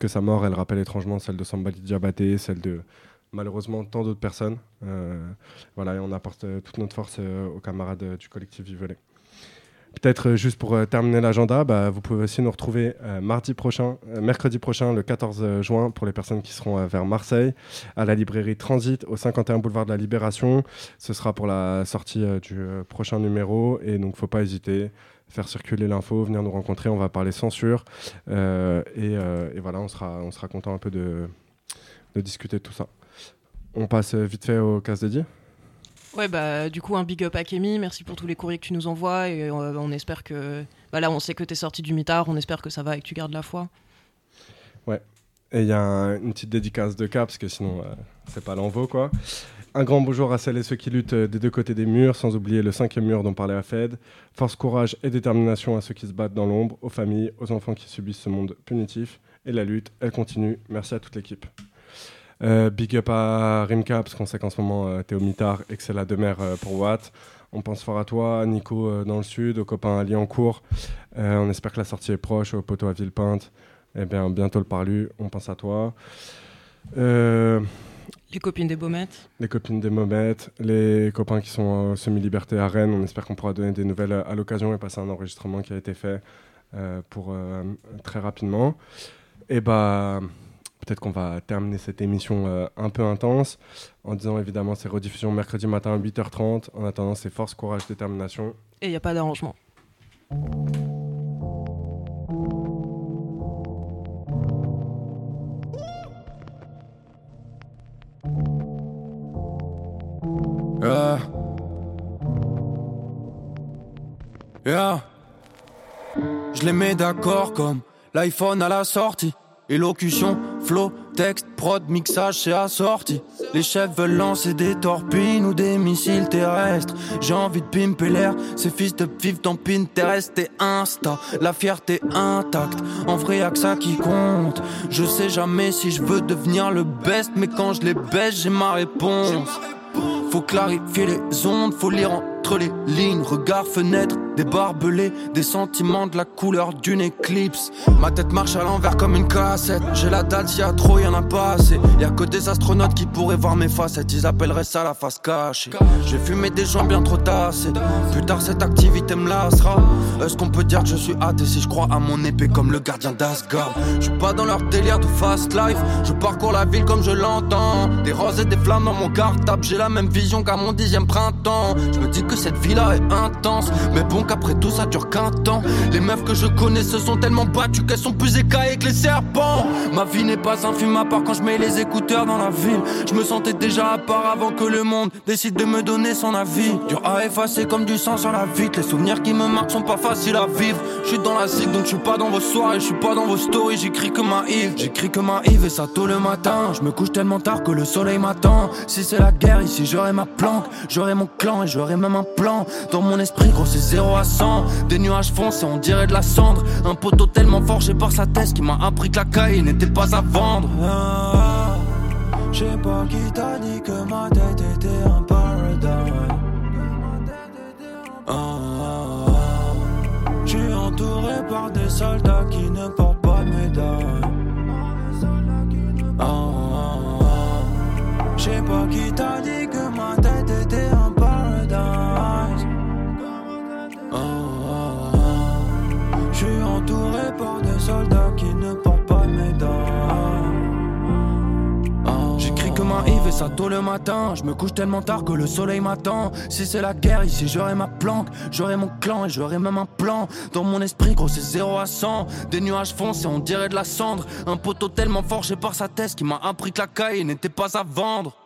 que sa mort, elle rappelle étrangement celle de Sambali Diabaté, celle de malheureusement tant d'autres personnes. Voilà, et on apporte toute notre force aux camarades du collectif Vivelet. Peut-être euh, juste pour euh, terminer l'agenda, bah, vous pouvez aussi nous retrouver euh, mardi prochain, mercredi prochain, le 14 juin, pour les personnes qui seront vers Marseille, à la librairie Transit, au 51 boulevard de la Libération. Ce sera pour la sortie du prochain numéro, et donc faut pas hésiter faire circuler l'info, venir nous rencontrer, on va parler censure. Et, voilà, on sera, on content un peu de, de discuter de tout ça. on passe vite fait au casse dédié Ouais, bah, du coup, un big up à Kémy. Merci pour tous les courriers que tu nous envoies. Et euh, on espère que. Bah, là, on sait que tu es sorti du mitard. On espère que ça va et que tu gardes la foi. Ouais. Et il y a un- une petite dédicace de cas, parce que sinon, euh, c'est pas l'envoi, quoi. Un grand bonjour à celles et ceux qui luttent euh, des deux côtés des murs, sans oublier le cinquième mur dont parlait Afed. Force, courage et détermination à ceux qui se battent dans l'ombre, aux familles, aux enfants qui subissent ce monde punitif. Et la lutte, elle continue. Merci à toute l'équipe. Euh, big up à Rimka, parce qu'on sait qu'en ce moment, euh, t'es au mitard et que c'est la demeure euh, pour Watt. On pense fort à toi, à Nico euh, dans le sud, aux copains à Liancourt. On espère que la sortie est proche, au poteau à Villepinte. Eh bien, bientôt le parlu, on pense à toi. Les copines des Baumettes. les copines des Momettes, les copains qui sont euh, semi-liberté à Rennes, on espère qu'on pourra donner des nouvelles à l'occasion et passer un enregistrement qui a été fait euh, pour euh, très rapidement. Et bah, peut-être qu'on va terminer cette émission euh, un peu intense en disant évidemment c'est rediffusion mercredi matin à 8h30. En attendant, c'est force, courage, détermination. Et il n'y a pas d'arrangement. Yeah. Yeah. Je les mets d'accord comme l'iPhone à la sortie. Élocution, flow, texte, prod, mixage, c'est assorti. Les chefs veulent lancer des torpilles ou des missiles terrestres. J'ai envie de pimper l'air, ces fils de vivent dans Pinterest et Insta. La fierté intacte, en vrai y'a que ça qui compte. Je sais jamais si je veux devenir le best, mais quand je les baisse, j'ai ma réponse. Faut clarifier les ondes, faut lire entre les lignes. Regard, fenêtre, des barbelés, des sentiments de la couleur d'une éclipse. Ma tête marche à l'envers comme une cassette. J'ai la dalle, s'il y a trop, y en a pas assez. Y a que des astronautes qui pourraient voir mes facettes. Ils appelleraient ça la face cachée. J'ai fumé des joints bien trop tassés. Plus tard, cette activité me lassera. Est-ce qu'on peut dire que je suis athée si je crois à mon épée comme le gardien d'Asgard? Je suis pas dans leur délire de fast life. Je parcours la ville comme je l'entends. Des roses et des flammes dans mon cartable. J'ai la même vision qu'à mon dixième printemps. Je me dis cette vie-là est intense. Mais bon, qu'après tout, ça dure qu'un temps. Les meufs que je connais se sont tellement battues qu'elles sont plus écaillées que les serpents. Ma vie n'est pas un film à part quand je mets les écouteurs dans la ville. Je me sentais déjà à part avant que le monde décide de me donner son avis. Dur à effacer comme du sang sur la vitre. Les souvenirs qui me marquent sont pas faciles à vivre. Je suis dans la zig donc je suis pas dans vos soirées. Je suis pas dans vos stories. J'écris que ma Yves. J'écris que ma Yves et ça tôt le matin. Je me couche tellement tard que le soleil m'attend. Si c'est la guerre ici, j'aurai ma planque. J'aurai mon clan et j'aurai même un plan. Dans mon esprit, gros, c'est 0 à 100. Des nuages foncés, on dirait de la cendre. Un poteau tellement forgé par sa thèse qui m'a appris que la caille n'était pas à vendre. Ah, Je sais pas qui t'a dit que ma tête était un paradise. Ah, ah, ah. Je suis entouré par des soldats qui ne portent pas médaille. Ah, ah, ah. Sais pas qui t'a dit que ma tête était un des J'écris comme un Yves et ça tôt le matin. Je me couche tellement tard que le soleil m'attend. Si c'est la guerre ici, j'aurai ma planque. J'aurai mon clan et j'aurai même un plan. Dans mon esprit, gros, c'est 0 à 100. Des nuages foncés, on dirait de la cendre. Un poteau tellement forgé par sa thèse qui m'a appris que la caille n'était pas à vendre.